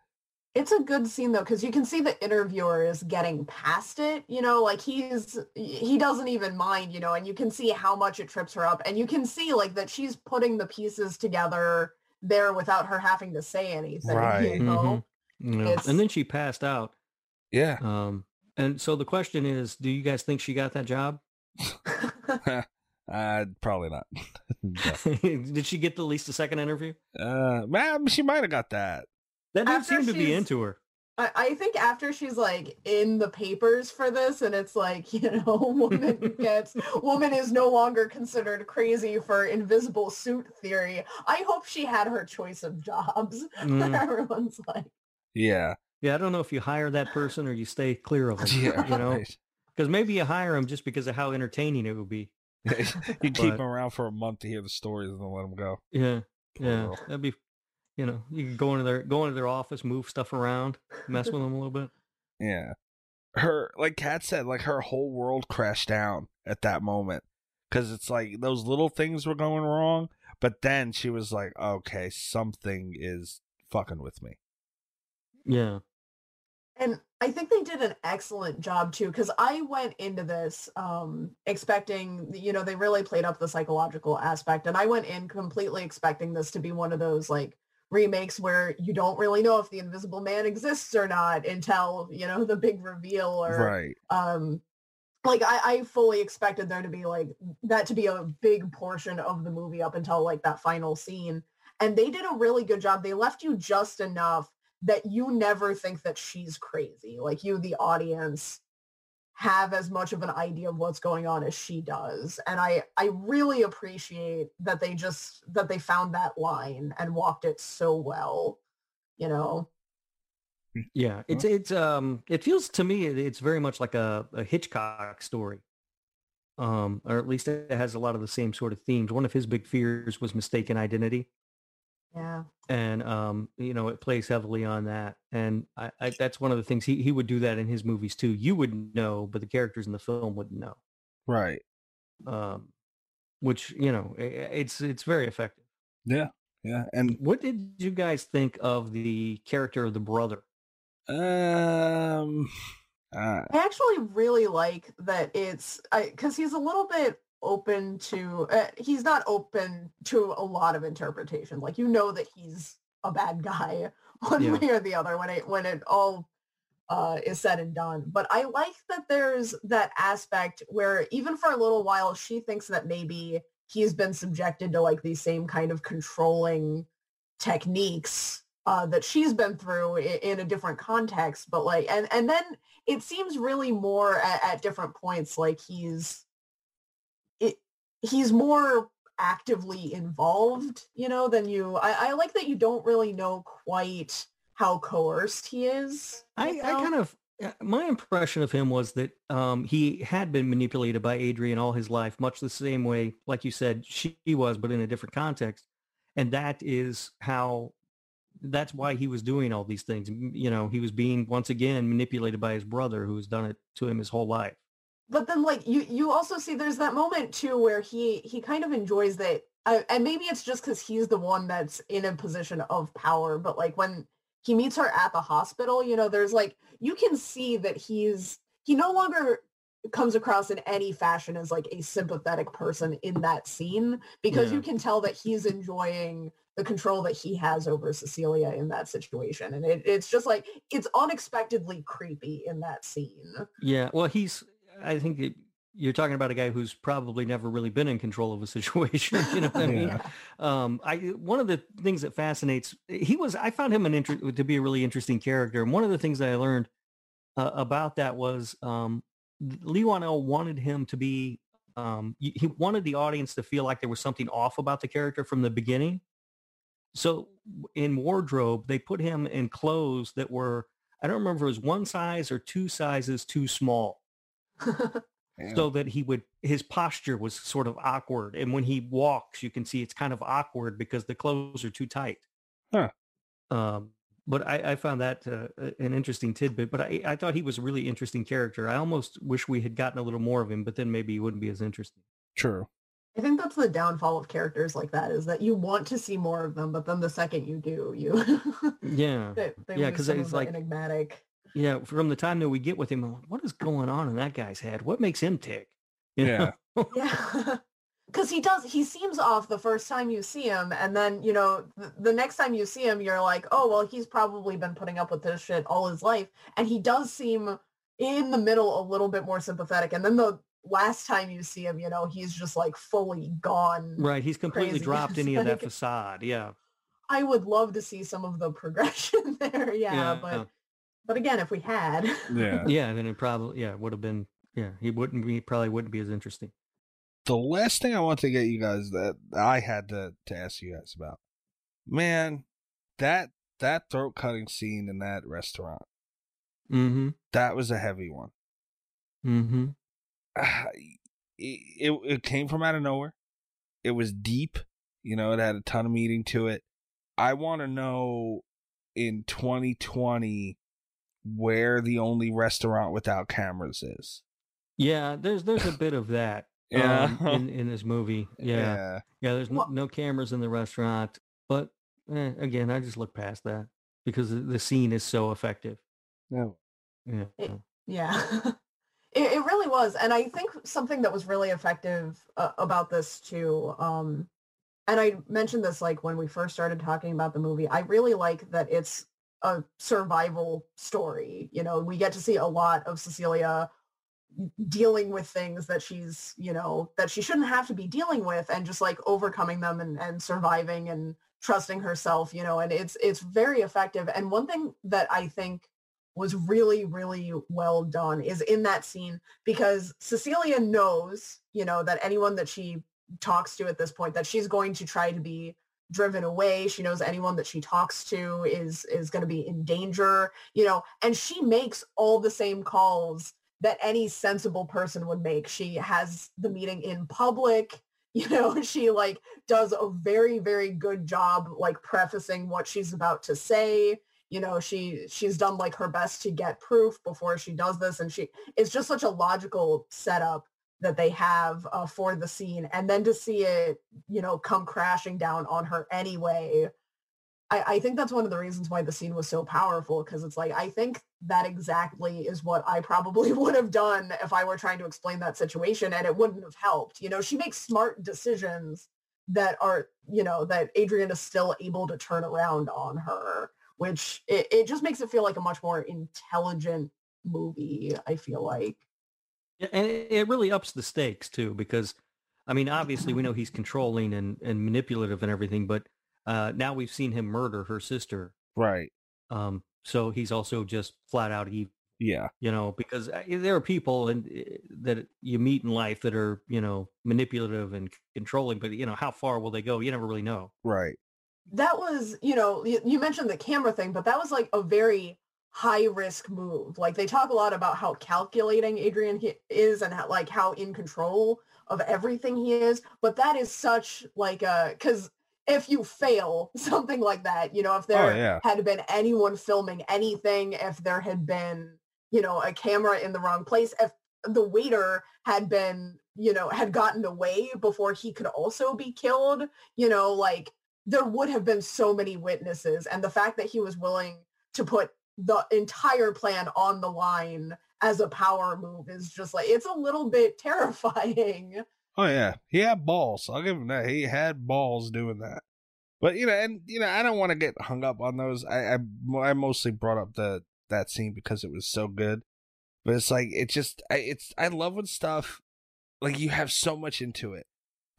S5: It's a good scene though, because you can see the interviewer is getting past it. You know, like he's he doesn't even mind. You know, and you can see how much it trips her up, and you can see like that she's putting the pieces together there without her having to say anything.
S3: Right.
S5: You know,
S4: Mhm. Yeah. And then she passed out
S3: Yeah.
S4: um and so the question is do you guys think she got that job
S3: uh, probably not.
S4: Did she get at least a second interview?
S3: uh, man, she might have got that.
S4: That dude
S5: After
S4: seemed to be into her.
S5: I, I think after she's like in the papers for this and it's like, you know, woman gets woman is no longer considered crazy for invisible suit theory. I hope she had her choice of jobs.
S4: Mm.
S5: Everyone's like
S3: Yeah.
S4: Yeah, I don't know if you hire that person or you stay clear of them.
S3: Yeah.
S4: you know,
S3: right.
S4: because maybe you hire them just because of how entertaining it would be.
S3: you keep
S4: But-
S3: them around for a month to hear the stories and then let them go.
S4: Yeah,
S3: Poor
S4: yeah,
S3: girl.
S4: that'd be, you know, you could go into their go into their office, move stuff around, mess with them a little bit.
S3: Yeah. Her, like Kat said, like her whole world crashed down at that moment. Cause it's like those little things were going wrong. But then she was like, okay, something is fucking with me.
S4: Yeah,
S5: And I think they did an excellent job too, because I went into this um, expecting, you know, they really played up the psychological aspect, and I went in completely expecting this to be one of those like remakes where you don't really know if the Invisible Man exists or not until you know the big reveal or
S3: Right.
S5: um like I, I fully expected there to be like that to be a big portion of the movie up until like that final scene. And they did a really good job. They left you just enough that you never think that she's crazy. Like you the audience have as much of an idea of what's going on as she does and i i really appreciate that they just that they found that line and walked it so well you know
S4: yeah. It's it's um it feels to me it's very much like a, a Hitchcock story, um, or at least it has a lot of the same sort of themes. One of his big fears was mistaken identity.
S5: Yeah
S4: and um, you know it plays heavily on that and I, I that's one of the things he, he would do that in his movies too you would know but the characters in the film wouldn't know
S3: Right.
S4: um, which you know i- i- it's it's very effective
S3: Yeah. Yeah. And
S4: what did you guys think of the character of the brother
S3: um uh,
S5: I actually really like that it's because he's a little bit open to uh, he's not open to a lot of interpretation. Like you know that he's a bad guy one
S4: Yeah.
S5: way or the other when it when it all uh, is said and done. But I like that there's that aspect where even for a little while she thinks that maybe he's been subjected to like these same kind of controlling techniques uh, that she's been through in, in a different context. But like, and and then it seems really more at, at different points like he's he's more actively involved, you know, than you. I, I like that you don't really know quite how coerced he is.
S4: I, I kind of uh, my impression of him was that um, he had been manipulated by Adrian all his life, much the same way, like you said, she was, but in a different context. And that is how, that's why he was doing all these things. You know, he was being once again manipulated by his brother, who has done it to him his whole life.
S5: But then like you you also see there's that moment too where he he kind of enjoys that uh, and maybe it's just because he's the one that's in a position of power but like when he meets her at the hospital you know there's like you can see that he's he no longer comes across in any fashion as like a sympathetic person in that scene because
S4: Yeah.
S5: you can tell that he's enjoying the control that he has over Cecilia in that situation and it, it's just like it's unexpectedly creepy in that scene
S4: Yeah. Well, he's, I think it, you're talking about a guy who's probably never really been in control of a situation. You know what I mean?
S3: Yeah.
S4: Um, I one of the things that fascinates he was I found him an inter- to be a really interesting character, and one of the things that I learned uh, about that was um, Leigh Whannell wanted him to be um, he wanted the audience to feel like there was something off about the character from the beginning. So in wardrobe, they put him in clothes that were I don't remember if it was one size or two sizes too small
S3: yeah.
S4: so that he would his posture was sort of awkward and when he walks you can see it's kind of awkward because the clothes are too tight
S3: Huh.
S4: um but I, I found that uh, an interesting tidbit but I, I thought he was a really interesting character i almost wish we had gotten a little more of him but then maybe he wouldn't be as interesting
S3: True.
S5: I think that's the downfall of characters like that is that you want to see more of them, but then the second you do, you
S4: yeah
S5: they, they
S4: Yeah,
S5: lose
S4: 'cause
S5: some
S4: it's
S5: the
S4: like-
S5: enigmatic.
S4: Yeah from the time that we get with him I'm like, what is going on in that guy's head what makes him tick You know?
S3: Yeah.
S5: Yeah. Because he does, he seems off the first time you see him. And then, you know, th- the next time you see him, you're like, oh, well, he's probably been putting up with this shit all his life. And he does seem in the middle a little bit more sympathetic. And then the last time you see him, you know, he's just like fully gone.
S4: right he's completely
S5: Crazy.
S4: dropped
S5: It's
S4: any of that facade yeah
S5: I would love to see some of the progression there. Yeah.
S4: Yeah,
S5: but uh, But again, if we had,
S3: Yeah.
S4: Yeah, then it probably yeah would have been yeah he wouldn't be probably wouldn't be as interesting.
S3: the last thing I want to get you guys that I had to to ask you guys about, man, that that throat cutting scene in that restaurant,
S4: Mm-hmm.
S3: that was a heavy one.
S4: Mm-hmm.
S3: It, it it came from out of nowhere. It was deep, you know. It had a ton of meaning to it. I want to know in 2020 where the only restaurant without cameras is.
S4: Yeah, there's there's a bit of that
S3: Yeah.
S4: um, in in this movie. Yeah, yeah. there's no, no cameras in the restaurant, but eh, again, I just look past that because the- the scene is so effective.
S3: No.
S4: Yeah.
S5: It- yeah. it, it really was. And I think something that was really effective uh, about this too, um, and I mentioned this like when we first started talking about the movie, I really like that it's a survival story. You know, we get to see a lot of Cecilia dealing with things that she's, you know, that she shouldn't have to be dealing with and just like overcoming them and, and surviving and trusting herself, you know, and it's it's very effective. And one thing that I think was really, really well done is in that scene because Cecilia knows, you know, that anyone that she talks to at this point, that she's going to try to be driven away. She knows anyone that she talks to is is going to be in danger, you know, and she makes all the same calls that any sensible person would make. She has the meeting in public. You know, she like does a very, very good job like prefacing what she's about to say you know she she's done like her best to get proof before she does this and she it's just such a logical setup that they have uh, for the scene and then to see it you know come crashing down on her anyway I, I think that's one of the reasons why the scene was so powerful because it's like i think that exactly is what i probably would have done if i were trying to explain that situation and it wouldn't have helped you know? She makes smart decisions that are you know that adrian is still able to turn around on her which it, it just makes it feel like a much more intelligent movie i feel like
S4: and it, it really ups the stakes too because i mean obviously we know he's controlling and, and manipulative and everything but uh, now we've seen him murder her sister
S3: Right.
S4: um, so he's also just flat out evil
S3: Yeah.
S4: you know because uh, there are people and uh, that you meet in life that are you know manipulative and controlling but you know how far will they go you never really know
S3: Right.
S5: that was you know you, you mentioned the camera thing but that was like a very high risk move like they talk a lot about how calculating adrian is and how, like how in control of everything he is but that is such like a because if you fail something like that you know if oh, there
S3: Oh, yeah.
S5: had been anyone filming anything if there had been you know a camera in the wrong place if the waiter had been you know had gotten away before he could also be killed you know like there would have been so many witnesses and the fact that he was willing to put the entire plan on the line as a power move is just like it's a little bit terrifying
S3: Oh yeah, he had balls. I'll give him that. He had balls doing that. But you know, and you know, I don't want to get hung up on those. I, I I mostly brought up the that scene because it was so good. But it's like it just I it's I love when stuff like you have so much into it,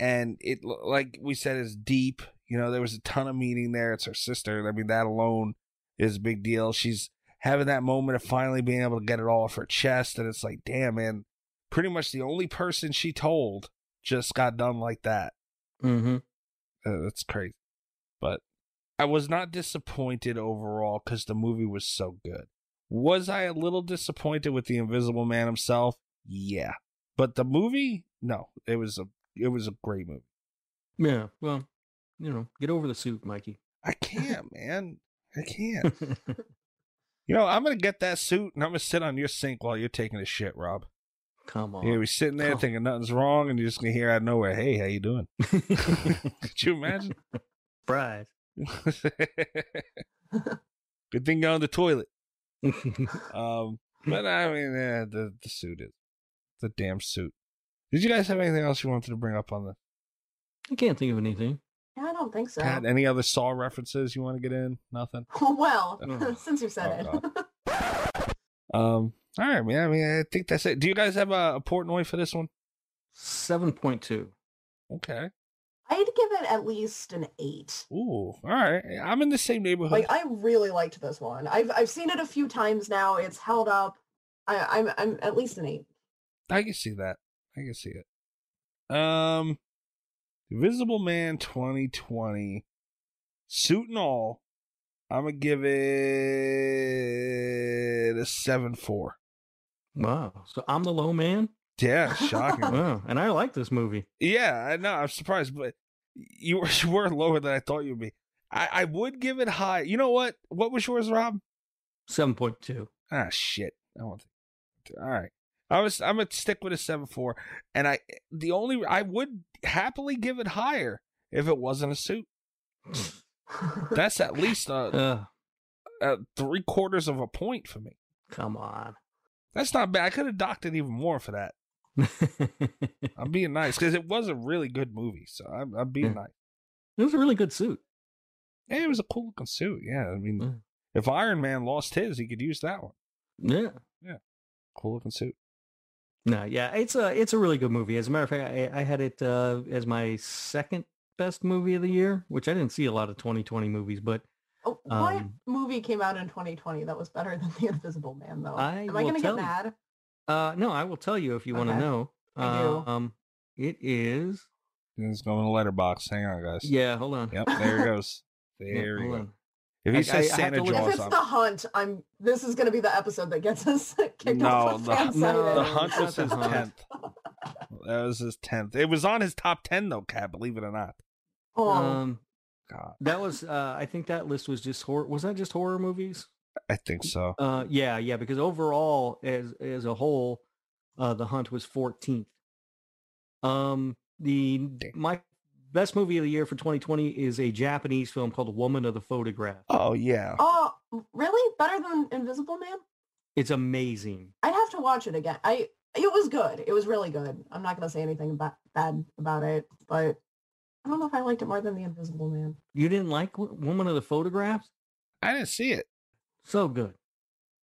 S3: and it like we said is deep. You know, there was a ton of meaning there. It's her sister. I mean, that alone is a big deal. She's having that moment of finally being able to get it all off her chest, and it's like, damn, man. Pretty much the only person she told just got done like that.
S4: mm-hmm.
S3: Uh, that's crazy. But I was not disappointed overall because the movie was so good. Was I a little disappointed with the Invisible Man himself? Yeah. But the movie, no, it was a it was a great movie.
S4: yeah well you know get over the suit mikey
S3: I can't, man. I can't. You know, I'm gonna get that suit and I'm gonna sit on your sink while you're taking a shit, Rob.
S4: come on
S3: You're be sitting there
S4: Come-
S3: thinking nothing's wrong, and you're just gonna hear out of nowhere, "Hey, how you doing?" Could you imagine?
S4: Surprise.
S3: Good thing you're on the toilet. Um, but I mean, yeah, the the suit is the damn suit. Did you guys have anything else you wanted to bring up on the
S4: I can't think of anything.
S5: Yeah i don't think so
S3: Pat? Any other Saw references you want to get in? Nothing.
S5: well
S4: Oh.
S5: since you said
S3: Oh,
S5: it
S3: Um. All right, man. I mean, I think that's it. Do you guys have a, a Portnoy for this one?
S4: Seven point two.
S3: Okay.
S5: I'd give it at least an eight.
S3: Ooh, all right. I'm in the same neighborhood.
S5: Like I really liked this one. I've I've seen it a few times now. It's held up. I, I'm I'm at least an eight.
S3: I can see that. I can see it. Um, Invisible Man 2020, suit and all. I'm gonna give it a seven four.
S4: Wow. So I'm the low man.
S3: Yeah, shocking.
S4: Wow. And I like this movie.
S3: yeah, I know. I'm surprised, but you were you were lower than I thought you'd be. I, I would give it high. You know what? What was yours, Rob?
S4: Seven point two.
S3: Ah, shit. I won't. All right. I was. I'm gonna stick with a seven four, and I. The only I would happily give it higher if it wasn't a suit. That's at least a, a three quarters of a point for me.
S4: come on.
S3: That's not bad. I could have docked it even more for that. I'm being nice because it was a really good movie. So I'm, I'm being
S4: Yeah.
S3: nice.
S4: It was a really good suit.
S3: Yeah, it was a cool looking suit. Yeah, I mean,
S4: Mm.
S3: if Iron Man lost his, he could use that one.
S4: Yeah, yeah.
S3: Cool looking suit.
S4: No, yeah, it's a it's a really good movie. As a matter of fact, I, I had it uh, as my second best movie of the year, which I didn't see a lot of 2020 movies, but
S5: Oh, what
S4: Um,
S5: movie came out in 2020 that was better than The Invisible Man though?
S4: I
S5: Am I
S4: will
S5: gonna
S4: tell
S5: get
S4: you.
S5: mad?
S4: uh, no, I will tell you if you want to know.
S5: I do.
S4: Um, it is.
S3: It's going to Letterboxd. Hang on, guys.
S4: Yeah, hold on.
S3: Yep, there it goes.
S4: Yeah,
S3: There you
S4: hold
S3: go.
S4: on.
S3: If he
S4: I-
S3: says
S4: I- I have
S3: Santa
S4: to look-
S5: If it's
S3: I'm-
S5: the hunt, I'm. This is gonna be the episode that gets us kicked
S3: no,
S5: off of
S3: the,
S5: fan
S4: no,
S3: the hunt was his tenth. That was his tenth. It was on his top ten though, Kat. Believe it or not.
S5: Oh,
S4: Um,
S3: God,
S4: that was. Uh, I think that list was just horror. Was that just horror movies?
S3: I think so.
S4: Uh, yeah, yeah. Because overall, as as a whole, uh, the hunt was 14th. Um, the
S3: Damn.
S4: my best movie of the year for 2020 is a Japanese film called Woman of the Photograph.
S3: Oh yeah.
S5: oh, really? Better than Invisible Man?
S4: It's amazing.
S5: I'd have to watch it again. I. It was good. It was really good. I'm not gonna say anything about, bad about it, but I don't know if I liked it more than The Invisible Man.
S4: You didn't like Woman of the Photographs?
S3: I didn't see it.
S4: So good.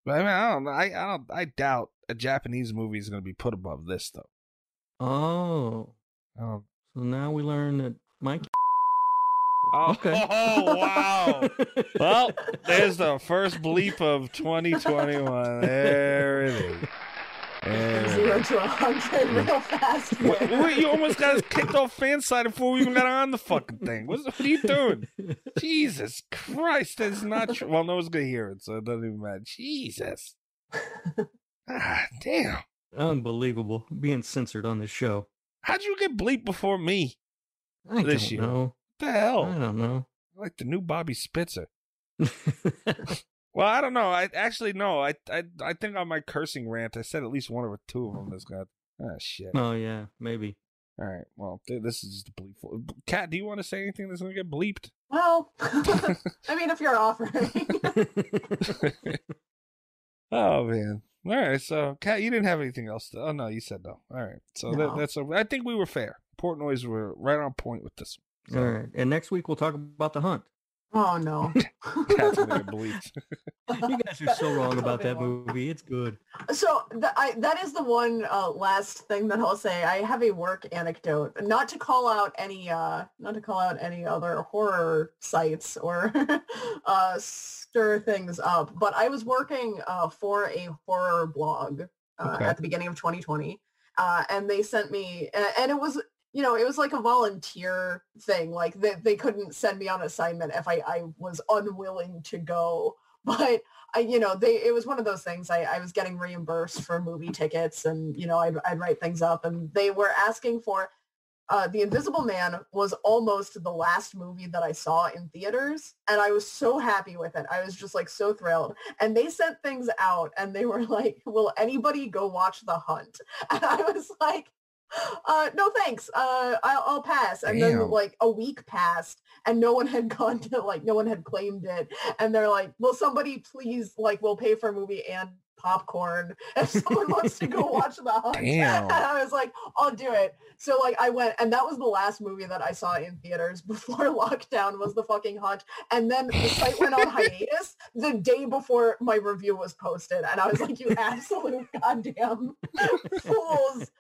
S3: But I mean, I don't. I I don't. I doubt a Japanese movie is going to be put above this though.
S4: Oh,
S3: I don't.
S4: So now we learn that Mike.
S3: Oh,
S4: Okay.
S3: oh wow. well, there's the first bleep of 2021. There it is. There it is.
S5: Zero to a hundred real fast.
S3: Wait,
S5: there.
S3: wait, you almost got us kicked off Fansided before we even got on the fucking thing. What's, what are you doing? Jesus Christ, that's not true. Well, no one's gonna hear it, so it doesn't even matter. Jesus. Ah, damn.
S4: Unbelievable. Being censored on this show.
S3: How'd you get bleeped before me?
S4: I
S3: This
S4: don't
S3: year.
S4: know.
S3: What the hell?
S4: I don't know.
S3: like the new Bobby Spitzer. Well, I don't know. I actually no. I I I think on my cursing rant, I said at least one or two of them that's got. Ah, shit.
S4: oh yeah, maybe.
S3: All right. Well, th- this is just a bleep. Kat, do you want to say anything that's gonna get bleeped?
S5: Well, I mean, if you're offering.
S3: Oh man. All right. So, Kat, you didn't have anything else. To, oh no, you said no. All right. So that, that's. A, I think we were fair. Portnoy's were right on point with this. one.
S4: All right. And next week we'll talk about the hunt.
S5: Oh no.
S3: Kat's gonna get bleeped.
S4: You guys are so wrong about that movie. It's good.
S5: So th- I, that is the one uh, last thing that I'll say. I have a work anecdote, not to call out any, uh, not to call out any other horror sites or uh, stir things up, but I was working uh, for a horror blog uh,
S3: Okay.
S5: at the beginning of 2020, uh, and they sent me, and, and it was, you know, it was like a volunteer thing. Like they, they couldn't send me on assignment if I, I was unwilling to go, but I, you know, they, it was one of those things. I, I was getting reimbursed for movie tickets and, you know, I'd, I'd write things up and they were asking for, uh, The Invisible Man was almost the last movie that I saw in theaters. And I was so happy with it. I was just like so thrilled. And they sent things out and they were like, will anybody go watch The Hunt? And I was like, uh, no thanks. Uh, I'll, I'll pass. And
S3: Damn.
S5: then like a week passed and no one had gone to like, no one had claimed it and they're like, "Will somebody please like we'll pay for a movie and popcorn if someone wants to go watch the hunt?"
S3: Damn.
S5: And I was like, "I'll do it." So like I went, and that was the last movie that I saw in theaters before lockdown was the fucking hunt. And then the site went on hiatus the day before my review was posted, and I was like, "You absolute goddamn fools."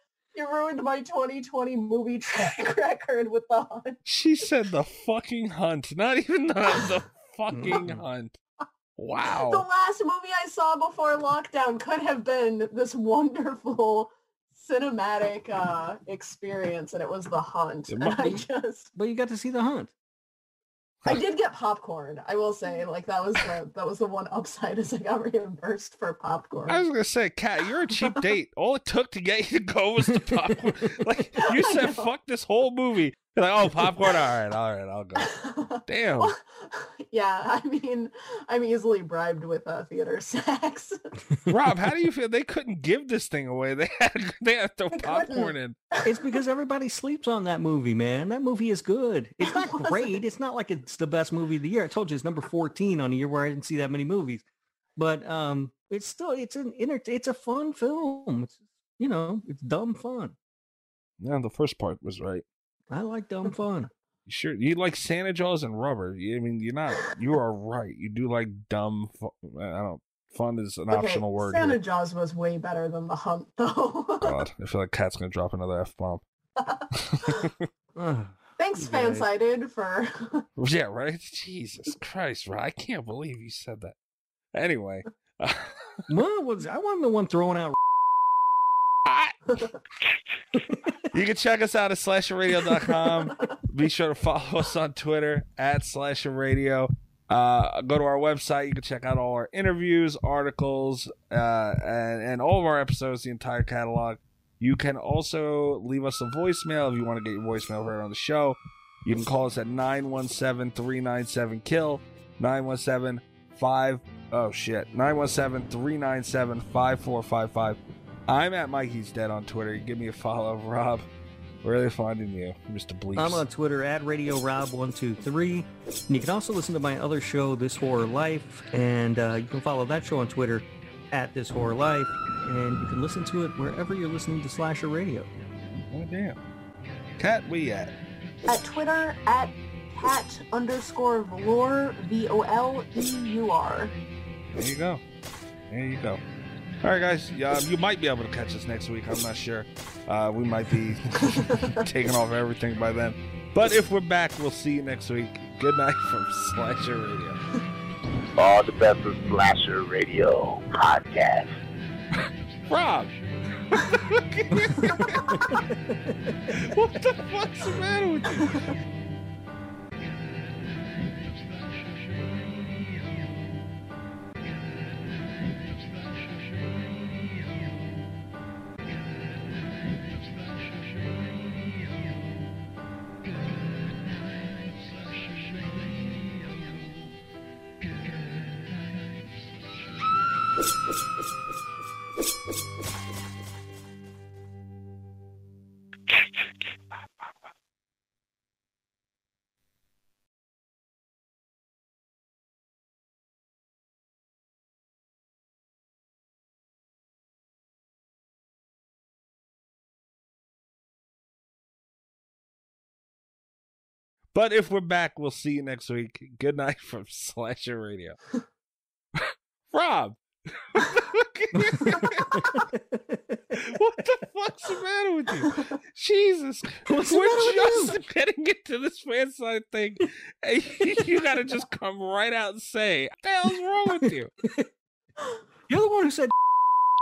S5: You ruined my 2020 movie track record with the hunt.
S3: She said the fucking hunt, not even the, the fucking hunt. Wow.
S5: The last movie I saw before lockdown could have been this wonderful cinematic uh, experience, and it was The Hunt.
S3: It
S5: And I just,
S4: But you got to see the hunt.
S5: I did get popcorn. I will say, like that was the that was the one upside is I got reimbursed for popcorn.
S3: I was gonna say, Kat, you're a cheap date. All it took to get you to go was the popcorn. like you said, fuck this whole movie. You're like, oh, popcorn. All right, all right, I'll go. Damn.
S5: Well, yeah, I mean, I'm easily bribed with uh, theater snacks.
S3: Rob, how do you feel? They couldn't give this thing away. They had they had to throw popcorn in.
S4: It's because everybody sleeps on that movie, man. That movie is good. It's not great. It's not like it's the best movie of the year. I told you it's number 14 on a year where I didn't see that many movies. But um it's still it's an inter- it's a fun film. It's you know, it's dumb fun.
S3: Yeah, the first part was right.
S4: I like dumb fun.
S3: Sure, you like Santa Jaws and rubber. You- I mean, you're not. You are right. You do like dumb. Fu- I don't. Fun is an
S5: Okay,
S3: optional word.
S5: Santa
S3: here.
S5: Jaws was way better than The Hunt, though.
S3: God, I feel like Kat's gonna drop another f bomb.
S5: Thanks,
S3: You.
S5: Fansided, for
S3: yeah, right. Jesus Christ, Rob, I can't believe you said that. Anyway,
S4: what was I wasn't the one throwing out
S3: I- you can check us out at slasherradio.com. Be sure to follow us on Twitter at slasherradio. Uh, go to our website. You can check out all our interviews, articles, uh, and, and all of our episodes, the entire catalog. You can also leave us a voicemail if you want to get your voicemail heard on the show. You can call us at 917 397 KILL, 917 5. Oh shit. 917 397 5455. I'm at Mikey's Dead on Twitter. Give me a follow, Rob. Where are they finding you, Mr. Bleeps?
S4: I'm on Twitter at Radio Rob123. And you can also listen to my other show, This Horror Life, and uh, you can follow that show on Twitter at This Horror Life, and you can listen to it wherever you're listening to Slasher Radio.
S3: Oh, damn. Kat, we at?
S5: at Twitter at cat underscore voleur V O L E U R.
S3: There you go. There you go. All right, guys. Yeah, you might be able to catch us next week. I'm not sure. Uh, we might be taking off everything by then. But if we're back, we'll see you next week. Good night from Slasher Radio.
S9: All the best of Slasher Radio podcast.
S3: Rob! what the fuck's the matter with you? But if we're back, we'll see you next week. Good night from Slasher Radio. Rob! what the fuck's the matter with you? Jesus.
S4: What's
S3: We're just getting into this Fansided thing. And you gotta just come right out and say, what the hell's wrong with you?
S4: You're the one who said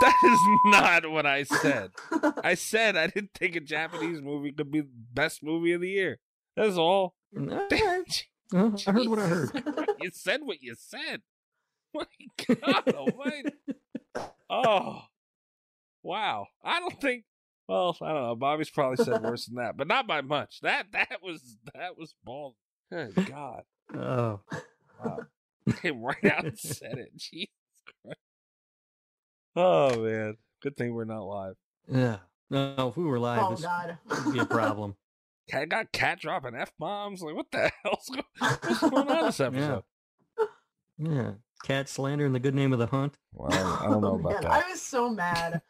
S3: That is not what I said. I said I didn't think a Japanese movie could be the best movie of the year. That's all.
S4: All right. Well, I heard what I heard.
S3: you said what you said. My God almighty. Oh. Wow. I don't think well, I don't know. Bobby's probably said worse than that, but not by much. That that was that was bald. Good God.
S4: Oh.
S3: Wow. Came right out and said it. Jesus Christ. Oh man. Good thing we're not live.
S4: Yeah. No, if we were live,
S5: Oh
S4: this
S5: God.
S4: would be a problem.
S3: I got Kat dropping f bombs. Like what the hell's what's going on this episode?
S4: Yeah. Kat slander in the good name of the hunt.
S3: Well, I don't know
S5: Oh,
S3: about
S5: man,
S3: that.
S5: I was so mad.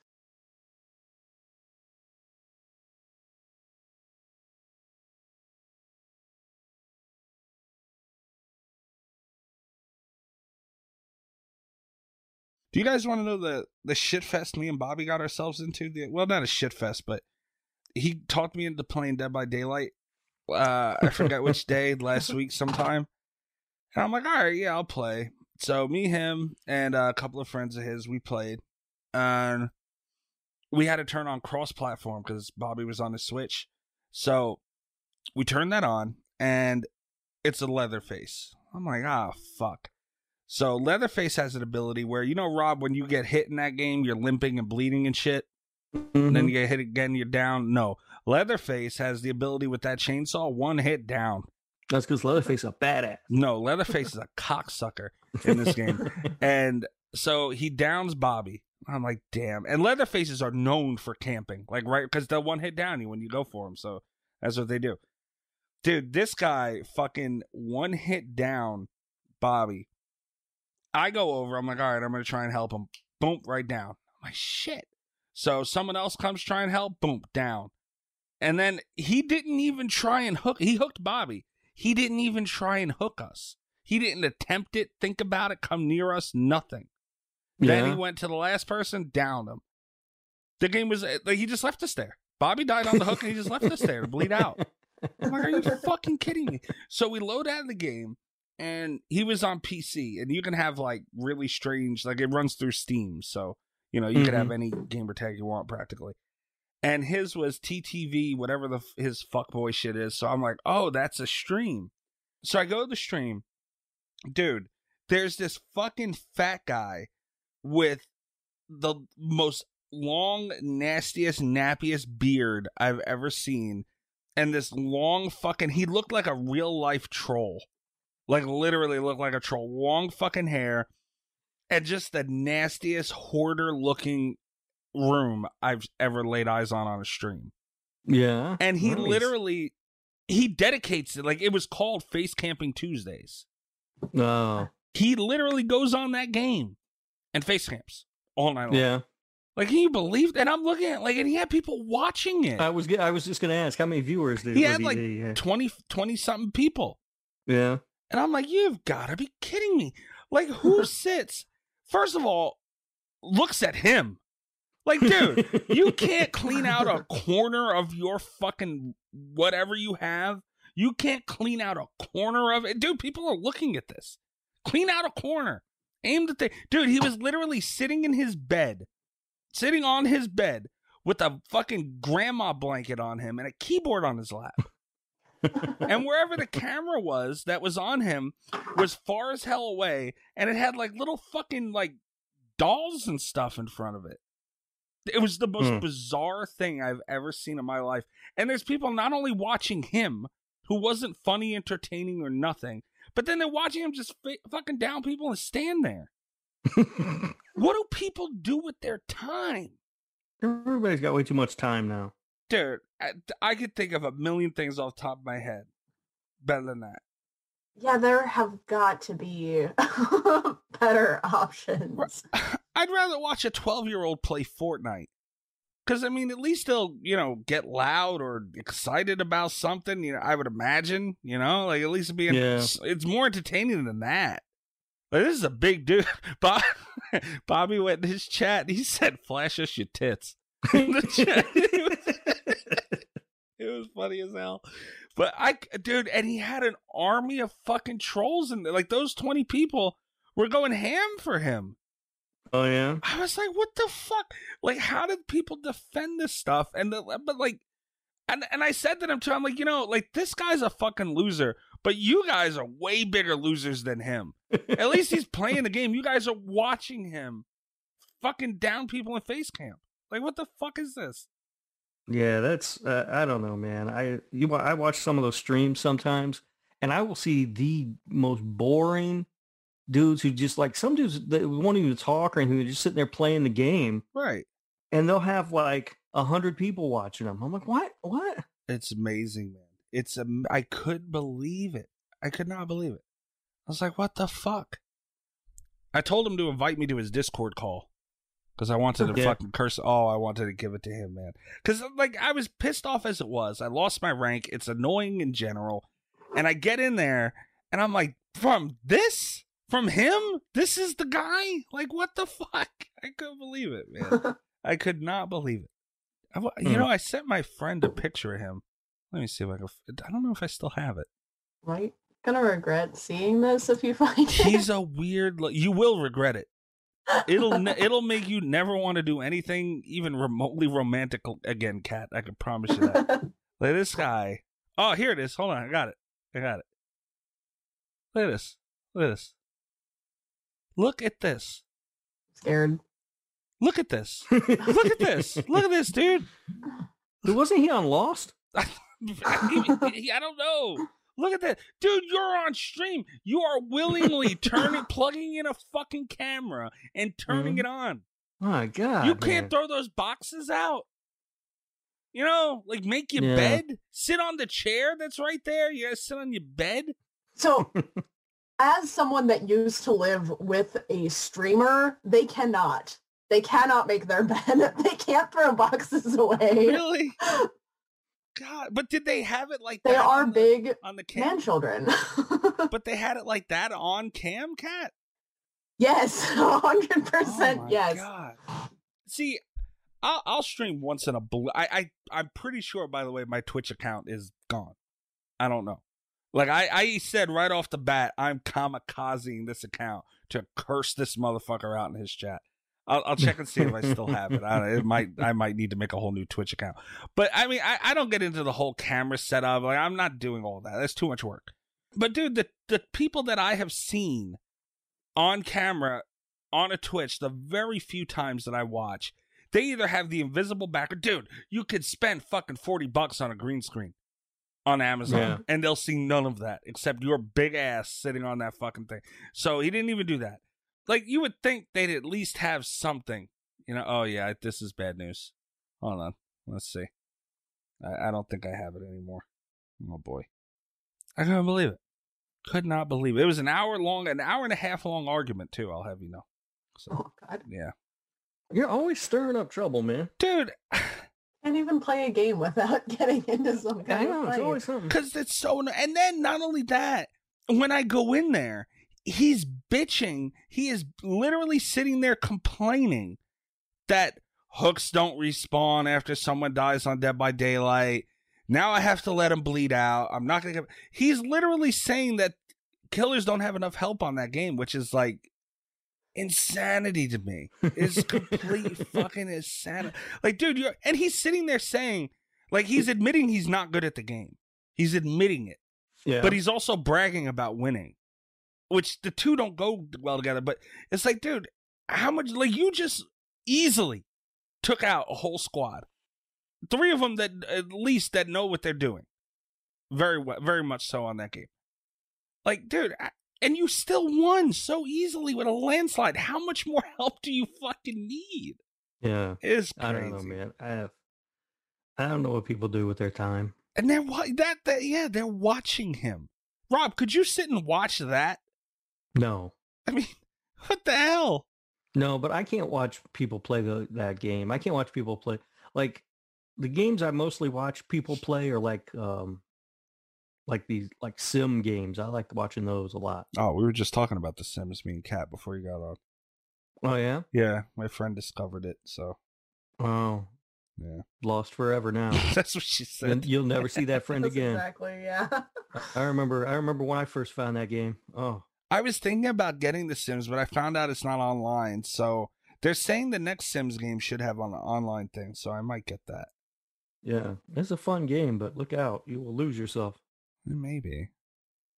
S3: Do you guys want to know the the shit fest me and Bobby got ourselves into? The well, not a shit fest, but he talked me into playing Dead by Daylight. Uh, I forgot which day last week sometime, and I'm like, all right, yeah, I'll play. So me, him, and a couple of friends of his, we played, and we had to turn on cross-platform because Bobby was on the Switch. So we turned that on, and it's a Leatherface. I'm like, ah, fuck. So Leatherface has an ability where you know, Rob, when you get hit in that game, you're limping and bleeding and shit. And then you get hit again, you're down. No, Leatherface has the ability with that chainsaw, one hit down.
S4: That's because Leatherface is a badass.
S3: No, Leatherface is a cocksucker in this game, and so he downs Bobby. I'm like, damn. And Leatherfaces are known for camping, like right because they'll one hit down you when you go for them. So that's what they do. Dude, this guy fucking one hit down Bobby. I go over. I'm like, all right, I'm gonna try and help him. Boom, right down. I'm like, shit. So someone else comes try and help. Boom, down. And then he didn't even try and hook. He hooked Bobby. He didn't even try and hook us. He didn't attempt it, think about it, come near us, nothing. Then he went to the last person, downed him. The game was like he just left us there. Bobby died on the hook and he just left us there to bleed out. I'm like, are you fucking kidding me? So we load out of the game and he was on PC and you can have like really strange, like it runs through Steam. So, you know, you can have
S4: Mhm.
S3: any gamer tag you want practically. And his was TTV, whatever the his fuckboy shit is. So I'm like, oh, that's a stream. So I go to the stream. Dude, there's this fucking fat guy with the most long, nastiest, nappiest beard I've ever seen. And this long fucking he looked like a real life troll. Like literally looked like a troll. Long fucking hair. And just the nastiest hoarder looking room I've ever laid eyes on on a stream.
S4: Yeah.
S3: And he
S4: Nice.
S3: literally he dedicates it like it was called Face Camping Tuesdays.
S4: Oh.
S3: He literally goes on that game and face camps all night long.
S4: Yeah.
S3: Like can you believe and I'm looking at like and he had people watching it.
S4: I was I was just gonna ask how many viewers did
S3: he had like
S4: yeah.
S3: Uh, 20 20 something people.
S4: yeah.
S3: And I'm like, you've got to be kidding me. Like, who sits, first of all, looks at him? Like, dude, you can't clean out a corner of your fucking whatever you have. You can't clean out a corner of it. Dude, people are looking at this. Clean out a corner. Aim the thing. Dude, he was literally sitting in his bed, sitting on his bed with a fucking grandma blanket on him and a keyboard on his lap and wherever the camera was that was on him was far as hell away and it had like little fucking like dolls and stuff in front of it it was the most
S4: Hmm.
S3: bizarre thing i've ever seen in my life and there's people not only watching him who wasn't funny entertaining or nothing but then they're watching him just fa- fucking down people and stand there what do people do with their time
S4: Everybody's got way too much time now.
S3: Dude I, I could think of a million things off the top of my head better than that
S5: Yeah, there have got to be better options.
S3: I'd rather watch a 12 year old play Fortnite. Because, I mean, at least they'll, you know, get loud or excited about something, you know, I would imagine, you know, like at least being,
S4: Yeah.
S3: it's more entertaining than that. But this is a big dude. Bob, Bobby went in his chat. He said, "Flash us your tits." In the chat. it, was, funny as hell. But I, dude, and he had an army of fucking trolls, in there. like those twenty people were going ham for him.
S4: Oh yeah.
S3: I was like, what the fuck? Like, how did people defend this stuff? And the, but like, and and I said to them too, I'm like, you know, like this guy's a fucking loser, but you guys are way bigger losers than him. At least he's playing the game. You guys are watching him fucking down people in face camp. Like, what the fuck is this?
S4: Yeah, that's uh, I don't know, man. I you wa- I watch some of those streams sometimes, and I will see the most boring dudes who just like some dudes that won't even talk or anything. They're just sitting there playing the game,
S3: Right.
S4: and they'll have like a hundred people watching them. I'm like, what? What?
S3: It's amazing, man. It's am- I couldn't believe it. I could not believe it. I was like, what the fuck? I told him to invite me to his Discord call because I wanted to
S4: Yeah.
S3: fucking curse. Oh, I wanted to give it to him, man. Because like I was pissed off as it was. I lost my rank. It's annoying in general, and I get in there and I'm like, from this, from him, this is the guy. Like, what the fuck? I couldn't believe it, man. I could not believe it. I you
S4: Hmm.
S3: know, I sent my friend a picture of him. Let me see if I can. I don't know if I still have it.
S5: Right? Gonna regret seeing this if you find it.
S3: He's a weird. lo- You will regret it. It'll ne- it'll make you never want to do anything even remotely romantic again, Kat. I can promise you that. Look at this guy. Oh, here it is. Hold on, I got it. I got it. Look at this. Look at this. Look at this.
S5: Scared.
S3: Look at this. Look at this. Look at this, dude.
S4: Wasn't he on Lost?
S3: I don't know. Look at that. Dude, you're on stream. You are willingly turning plugging in a fucking camera and turning
S4: Mhm.
S3: it on.
S4: Oh my God.
S3: you can't
S4: man.
S3: throw those boxes out. You know, like make your
S4: Yeah.
S3: bed, sit on the chair that's right there. You gotta sit on your bed.
S5: So, as someone that used to live with a streamer, they cannot. They cannot make their bed. They can't throw boxes away.
S3: Really? God, but did they have it like that
S5: They
S3: that
S5: are
S3: on the,
S5: big
S3: on the cam?
S5: man children.
S3: But they had it like that on cam, Kat.
S5: yes, hundred
S3: Oh
S5: percent.
S3: my
S5: Yes.
S3: God. See, I'll, I'll stream once in a blue. I, I I'm pretty sure. By the way, my Twitch account is gone. I don't know. Like I, I said right off the bat, I'm kamikazing this account to curse this motherfucker out in his chat. I'll, I'll check and see if I still have it. I it might I might need to make a whole new Twitch account. But I mean, I, I don't get into the whole camera setup. Like I'm not doing all that. That's too much work. But dude, the the people that I have seen on camera on a Twitch, the very few times that I watch, they either have the invisible backer. Dude, you could spend fucking 40 bucks on a green screen on Amazon
S4: Yeah.
S3: and they'll see none of that except your big ass sitting on that fucking thing. So he didn't even do that. Like you would think they'd at least have something. You know, oh yeah, this is bad news. Hold on. Let's see. I, I don't think I have it anymore. Oh boy. I couldn't believe it. Could not believe it. It was an hour long, an hour and a half long argument too, I'll have you know. So
S5: Oh God.
S3: yeah.
S4: You're always stirring up trouble, man.
S3: Dude,
S5: Can't even play a game without getting into some kind
S4: I
S5: kind
S4: know
S5: of
S4: it's
S5: fight.
S4: always something.
S3: Because it's so. And then not only that, when I go in there, he's bitching. He is literally sitting there complaining that hooks don't respawn after someone dies on Dead by Daylight. Now I have to let him bleed out. I'm not gonna get. He's literally saying that killers don't have enough help on that game, which is like insanity to me. It's complete fucking insanity. Like, dude, you're and he's sitting there saying, like, he's admitting he's not good at the game. He's admitting it,
S4: Yeah.
S3: but he's also bragging about winning, which the two don't go well together. But it's like, dude, how much? Like, you just easily took out a whole squad, three of them that at least that know what they're doing, very well, very much so on that game. Like, dude, I, and you still won so easily with a landslide. How much more help do you fucking need?
S4: yeah.
S3: It's
S4: I don't know, man. I have. I don't know what people do with their time.
S3: And they're that, that yeah, they're watching him. Rob, could you sit and watch that?
S4: No,
S3: I mean, what the hell?
S4: no, but I can't watch people play the, that game. I can't watch people play like the games I mostly watch people play are like um like these like sim games. I like watching those a lot.
S3: Oh, we were just talking about the Sims, me and Kat, before you got on.
S4: Oh yeah.
S3: Yeah, my friend discovered it, so
S4: Oh,
S3: yeah,
S4: lost forever now.
S3: that's what she said.
S4: And you'll never see that friend
S5: That's
S4: again.
S5: Exactly. Yeah.
S4: I remember. I remember when I first found that game. Oh,
S3: I was thinking about getting the Sims, but I found out it's not online. So they're saying the next Sims game should have an online thing, so I might get that.
S4: yeah, it's a fun game, but look out, you will lose yourself.
S3: Maybe.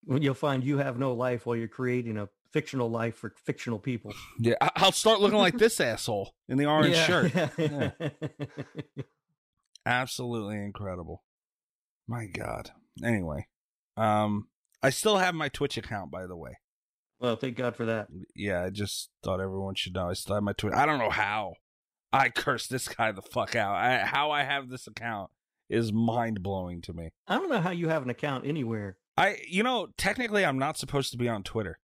S4: When You'll find you have no life while you're creating a fictional life for fictional people.
S3: Yeah, I'll start looking like this asshole in the orange
S4: Yeah.
S3: shirt. Yeah. Absolutely incredible. My God. Anyway, um, I still have my Twitch account, by the way.
S4: Well, thank God for that.
S3: Yeah, I just thought everyone should know. I still have my Twitter. I don't know how. I cursed this guy the fuck out. I, how I have this account is mind blowing to me.
S4: I don't know how you have an account anywhere.
S3: I, you know, technically, I'm not supposed to be on Twitter.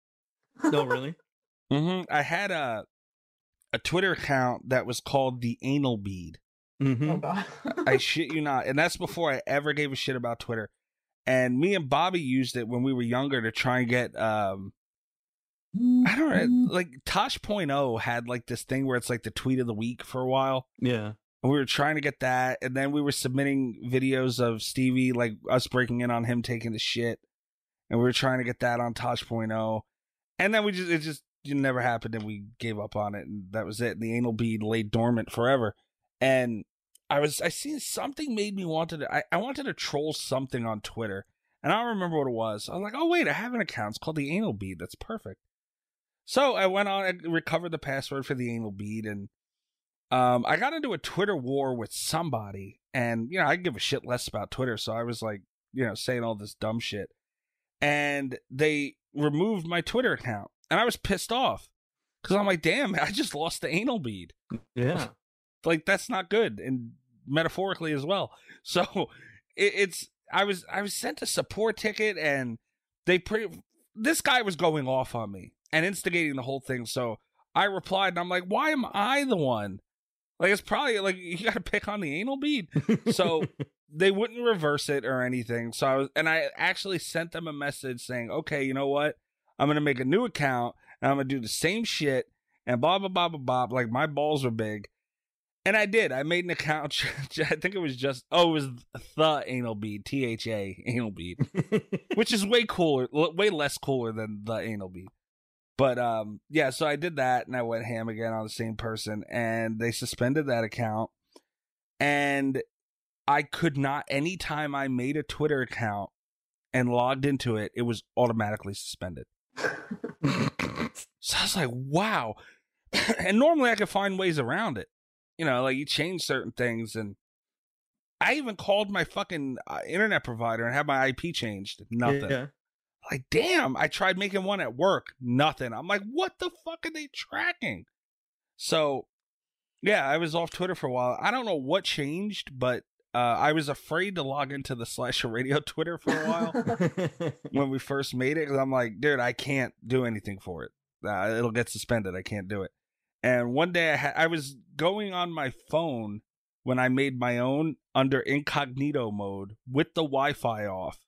S4: No, really?
S3: hmm I had a a Twitter account that was called the Anal Bead.
S4: hmm
S5: Oh God.
S3: I shit you not. And that's before I ever gave a shit about Twitter. And me and Bobby used it when we were younger to try and get um I don't know, mm-hmm. like Tosh.0 had like this thing where it's like the tweet of the week for a while.
S4: Yeah.
S3: And we were trying to get that, and then we were submitting videos of Stevie, like us breaking in on him taking the shit, and we were trying to get that on Tosh.0, and then we just it just it never happened, and we gave up on it, and that was it. And the anal bead lay dormant forever, and I was I seen something made me wanted to I, I wanted to troll something on Twitter, and I don't remember what it was. I was like, oh wait, I have an account. It's called the anal bead. That's perfect. So I went on, and recovered the password for the anal bead, and um, I got into a Twitter war with somebody, and you know I give a shit less about Twitter, so I was like, you know, saying all this dumb shit, and they removed my Twitter account, and I was pissed off because I'm like, damn, I just lost the anal bead.
S4: Yeah.
S3: like that's not good, and metaphorically as well. So it, it's I was I was sent a support ticket, and they pretty this guy was going off on me and instigating the whole thing. So I replied, and I'm like, why am I the one? Like it's probably like you got to pick on the anal bead. So they wouldn't reverse it or anything. So I was, and I actually sent them a message saying, okay, you know what? I'm gonna make a new account and I'm gonna do the same shit and blah blah blah blah blah. Like my balls were big, and I did. I made an account. I think it was just oh, it was the anal bead, T H A anal bead, which is way cooler, way less cooler than the anal bead. But um, yeah, so I did that, and I went ham again on the same person, and they suspended that account, and I could not. Anytime I made a Twitter account and logged into it, it was automatically suspended. so I was like, wow. and normally I could find ways around it. You know, like you change certain things, and I even called my fucking uh, internet provider and had my IP changed. Nothing.
S4: Yeah.
S3: Like, damn, I tried making one at work. Nothing. I'm like, what the fuck are they tracking? So, yeah, I was off Twitter for a while. I don't know what changed, but uh, I was afraid to log into the Slasher Radio Twitter for a while when we first made it. Cause I'm like, dude, I can't do anything for it. Uh, it'll get suspended. I can't do it. And one day I, ha- I was going on my phone when I made my own under incognito mode with the Wi Fi off.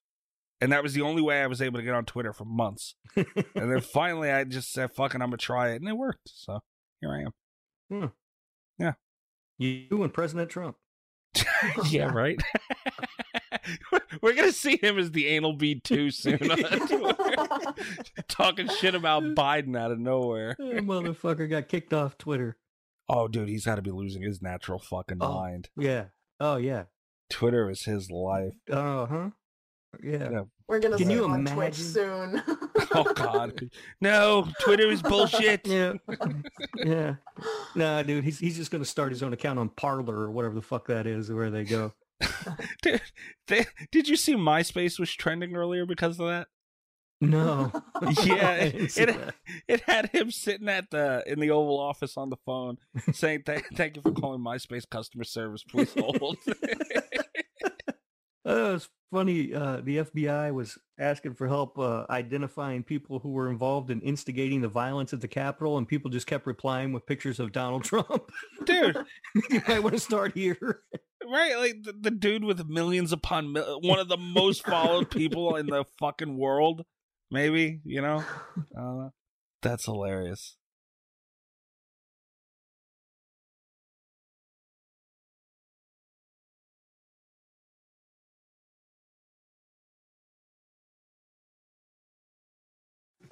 S3: And that was the only way I was able to get on Twitter for months. and then finally I just said, fucking, I'm going to try it. And it worked. So here I am.
S4: Hmm.
S3: Yeah.
S4: You and President Trump.
S3: yeah, right. We're gonna see him as the anal bead too soon, talking shit about Biden out of nowhere.
S4: That motherfucker got kicked off Twitter.
S3: Oh, dude, he's got to be losing his natural fucking
S4: Oh.
S3: mind.
S4: Yeah. Oh yeah.
S3: Twitter is his life.
S4: Uh huh. Yeah.
S3: Yeah.
S5: We're gonna
S4: Can
S5: see
S4: you
S5: him on Twitch
S4: imagine?
S5: soon.
S3: Oh God, no, Twitter is bullshit.
S4: Yeah. yeah. Nah, dude, he's he's just gonna start his own account on Parler or whatever the fuck that is, where they go.
S3: Dude, they, did you see MySpace was trending earlier because of that?
S4: No.
S3: Yeah, it, it, it had him sitting at the in the Oval Office on the phone saying, "Thank, thank you for calling MySpace customer service. Please hold."
S4: Oh, it's funny. Uh, the FBI was asking for help uh, identifying people who were involved in instigating the violence at the Capitol, and people just kept replying with pictures of Donald Trump.
S3: Dude,
S4: you might want to start here.
S3: right? Like the, the dude with millions upon mil- one of the most followed people in the fucking world. Maybe you know, I don't know. That's hilarious.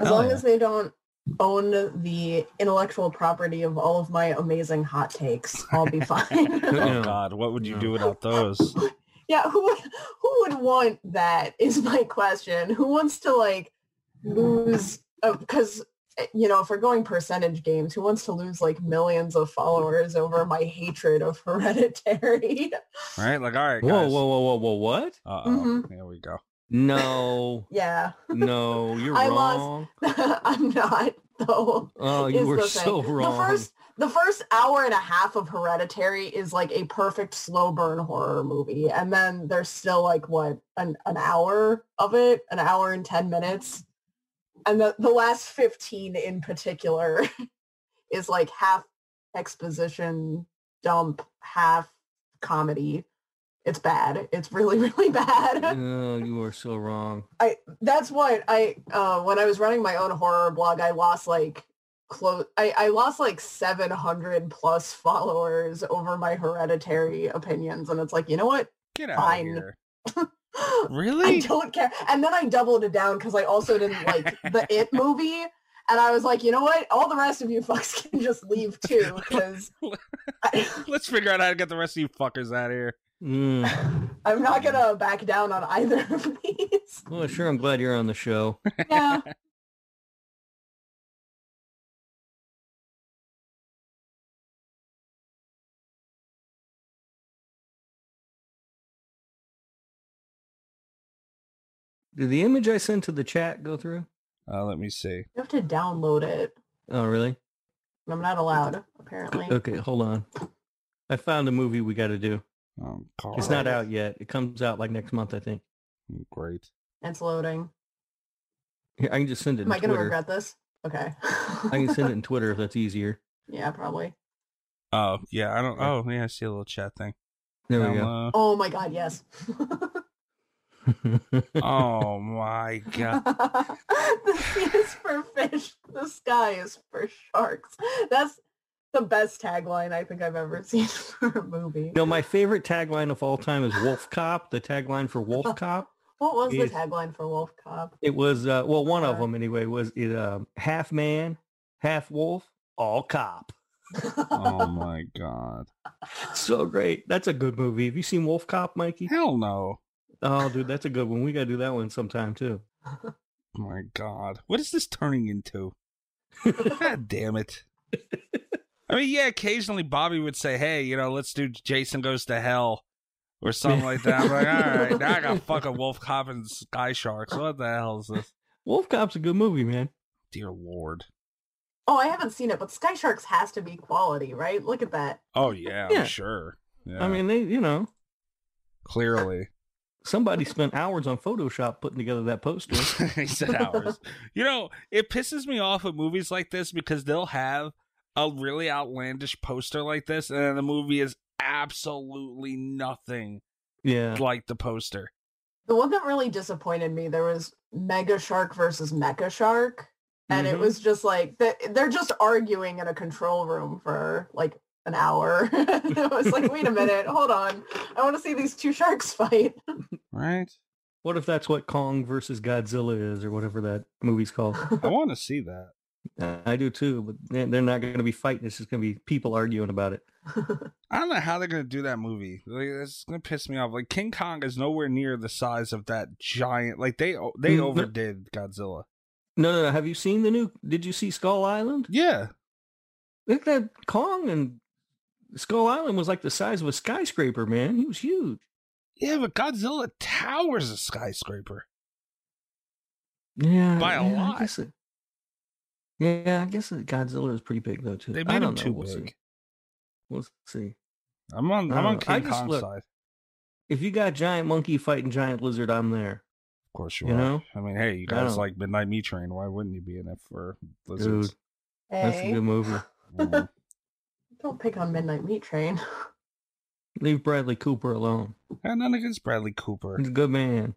S5: As
S3: Hell
S5: long
S3: yeah.
S5: as they don't own the intellectual property of all of my amazing hot takes, I'll be fine.
S3: Oh God, what would you do without those?
S5: yeah, who would who would want that is my question. Who wants to like lose because you know, if we're going percentage games, who wants to lose like millions of followers over my hatred of hereditary?
S3: Right? Like, all right,
S4: Whoa,
S3: guys.
S4: whoa, whoa, whoa, whoa! whoa, What?
S3: Uh oh,
S5: Mhm.
S3: here we go.
S4: No,
S5: yeah.
S4: no, you're
S5: I
S4: wrong.
S5: lost I'm not though.
S4: Oh, you were so
S5: thing.
S4: wrong.
S5: The first the first hour and a half of Hereditary is like a perfect slow burn horror movie. And then there's still like what, an, an hour of it, an hour and ten minutes. And the, the last 15 in particular is like half exposition dump, half comedy. It's bad. It's really, really bad.
S4: Oh, you are so wrong.
S5: I that's what I uh when I was running my own horror blog, I lost like close. I, I lost like 700 plus followers over my hereditary opinions. And it's like, you know what?
S3: Get out
S5: Fine.
S3: of here. Really?
S5: I don't care. And then I doubled it down because I also didn't like the It movie. And I was like, you know what? All the rest of you fucks can just leave too. Because
S3: Let's figure out how to get the rest of you fuckers out of here.
S4: Mm.
S5: I'm not going to back down on either of these.
S4: Well, sure. I'm glad you're on the show.
S5: Yeah.
S4: Did the image I sent to the chat go through?
S3: Uh, let me see.
S5: You have to download it.
S4: Oh, really?
S5: I'm not allowed, apparently.
S4: Okay, hold on. I found a movie we got to do.
S3: Um,
S4: It's not out yet. It comes out like next month, I think.
S3: Great.
S5: It's loading.
S4: Here, I can just send it
S5: Am
S4: in
S5: I going to regret this? Okay.
S4: I can send it in Twitter if that's easier.
S5: yeah, probably.
S3: Oh yeah, I don't. Oh yeah, I see a little chat thing.
S4: There we go.
S3: Download.
S5: Oh my god, yes.
S3: Oh my god.
S5: the sea is for fish. The sky is for sharks. That's the best tagline I think I've ever seen for a movie.
S4: No, my favorite tagline of all time is Wolf Cop. The tagline for Wolf Cop.
S5: What was the tagline for Wolf Cop?
S4: It was uh, well, one of them anyway. Was it um, half man, half wolf, all cop?
S3: Oh my god.
S4: So great. That's a good movie. Have you seen Wolf Cop, Mikey?
S3: Hell no.
S4: Oh, dude, that's a good one. We gotta do that one sometime too.
S3: My god. What is this turning into? god damn it. I mean, yeah, occasionally Bobby would say, "Hey, you know, let's do Jason Goes to Hell." Or something like that. I'm like, all right, now I got fucking Wolf Cop and Sky Sharks. What the hell is this?
S4: Wolf Cop's a good movie, man.
S3: Dear Lord.
S5: Oh, I haven't seen it, but Sky Sharks has to be quality, right? Look at that.
S3: Oh yeah,
S4: Yeah.
S3: I'm sure. Yeah,
S4: I mean, they, you know,
S3: clearly.
S4: somebody spent hours on Photoshop putting together that poster.
S3: he said hours. You know, it pisses me off at movies like this because they'll have a really outlandish poster like this, and then the movie is absolutely nothing
S4: yeah.
S3: like the poster.
S5: The one that really disappointed me, there was Mega Shark versus Mecha Shark. And it
S4: Mhm.
S5: was just like, they're just arguing in a control room for like an hour. it was like, wait a minute, hold on. I want to see these two sharks fight.
S3: Right?
S4: What if that's what Kong versus Godzilla is, or whatever that movie's called?
S3: I want to see that.
S4: Uh, I do too, but they're they're not going to be fighting. It's just going to be people arguing about it.
S3: I don't know how they're gonna do that movie. Like, it's gonna piss me off. Like King Kong is nowhere near the size of that giant. Like they they
S4: Mm, no-
S3: overdid Godzilla.
S4: No, no, no. Have you seen the new? Did you see Skull Island?
S3: Yeah,
S4: Look at that Kong and Skull Island was like the size of a skyscraper, man. He was huge.
S3: yeah, but Godzilla towers a skyscraper.
S4: Yeah,
S3: By a
S4: yeah,
S3: lot.
S4: I guess it, yeah, I guess Godzilla is pretty big though too.
S3: They
S4: I
S3: made him
S4: don't know.
S3: too
S4: We'll
S3: big.
S4: See. We'll see.
S3: I'm on.
S4: I
S3: I'm on
S4: know. I
S3: King
S4: just
S3: Kong's
S4: look-
S3: side.
S4: If you got giant monkey fighting giant lizard, I'm there.
S3: Of course you,
S4: You
S3: are.
S4: know?
S3: I mean, hey, you guys like Midnight Meat Train. Why wouldn't you be in it for lizards?
S4: Dude, that's a good movie.
S3: Mm.
S5: don't pick on Midnight Meat Train.
S4: Leave Bradley Cooper alone.
S3: and none against Bradley Cooper.
S4: He's a good man.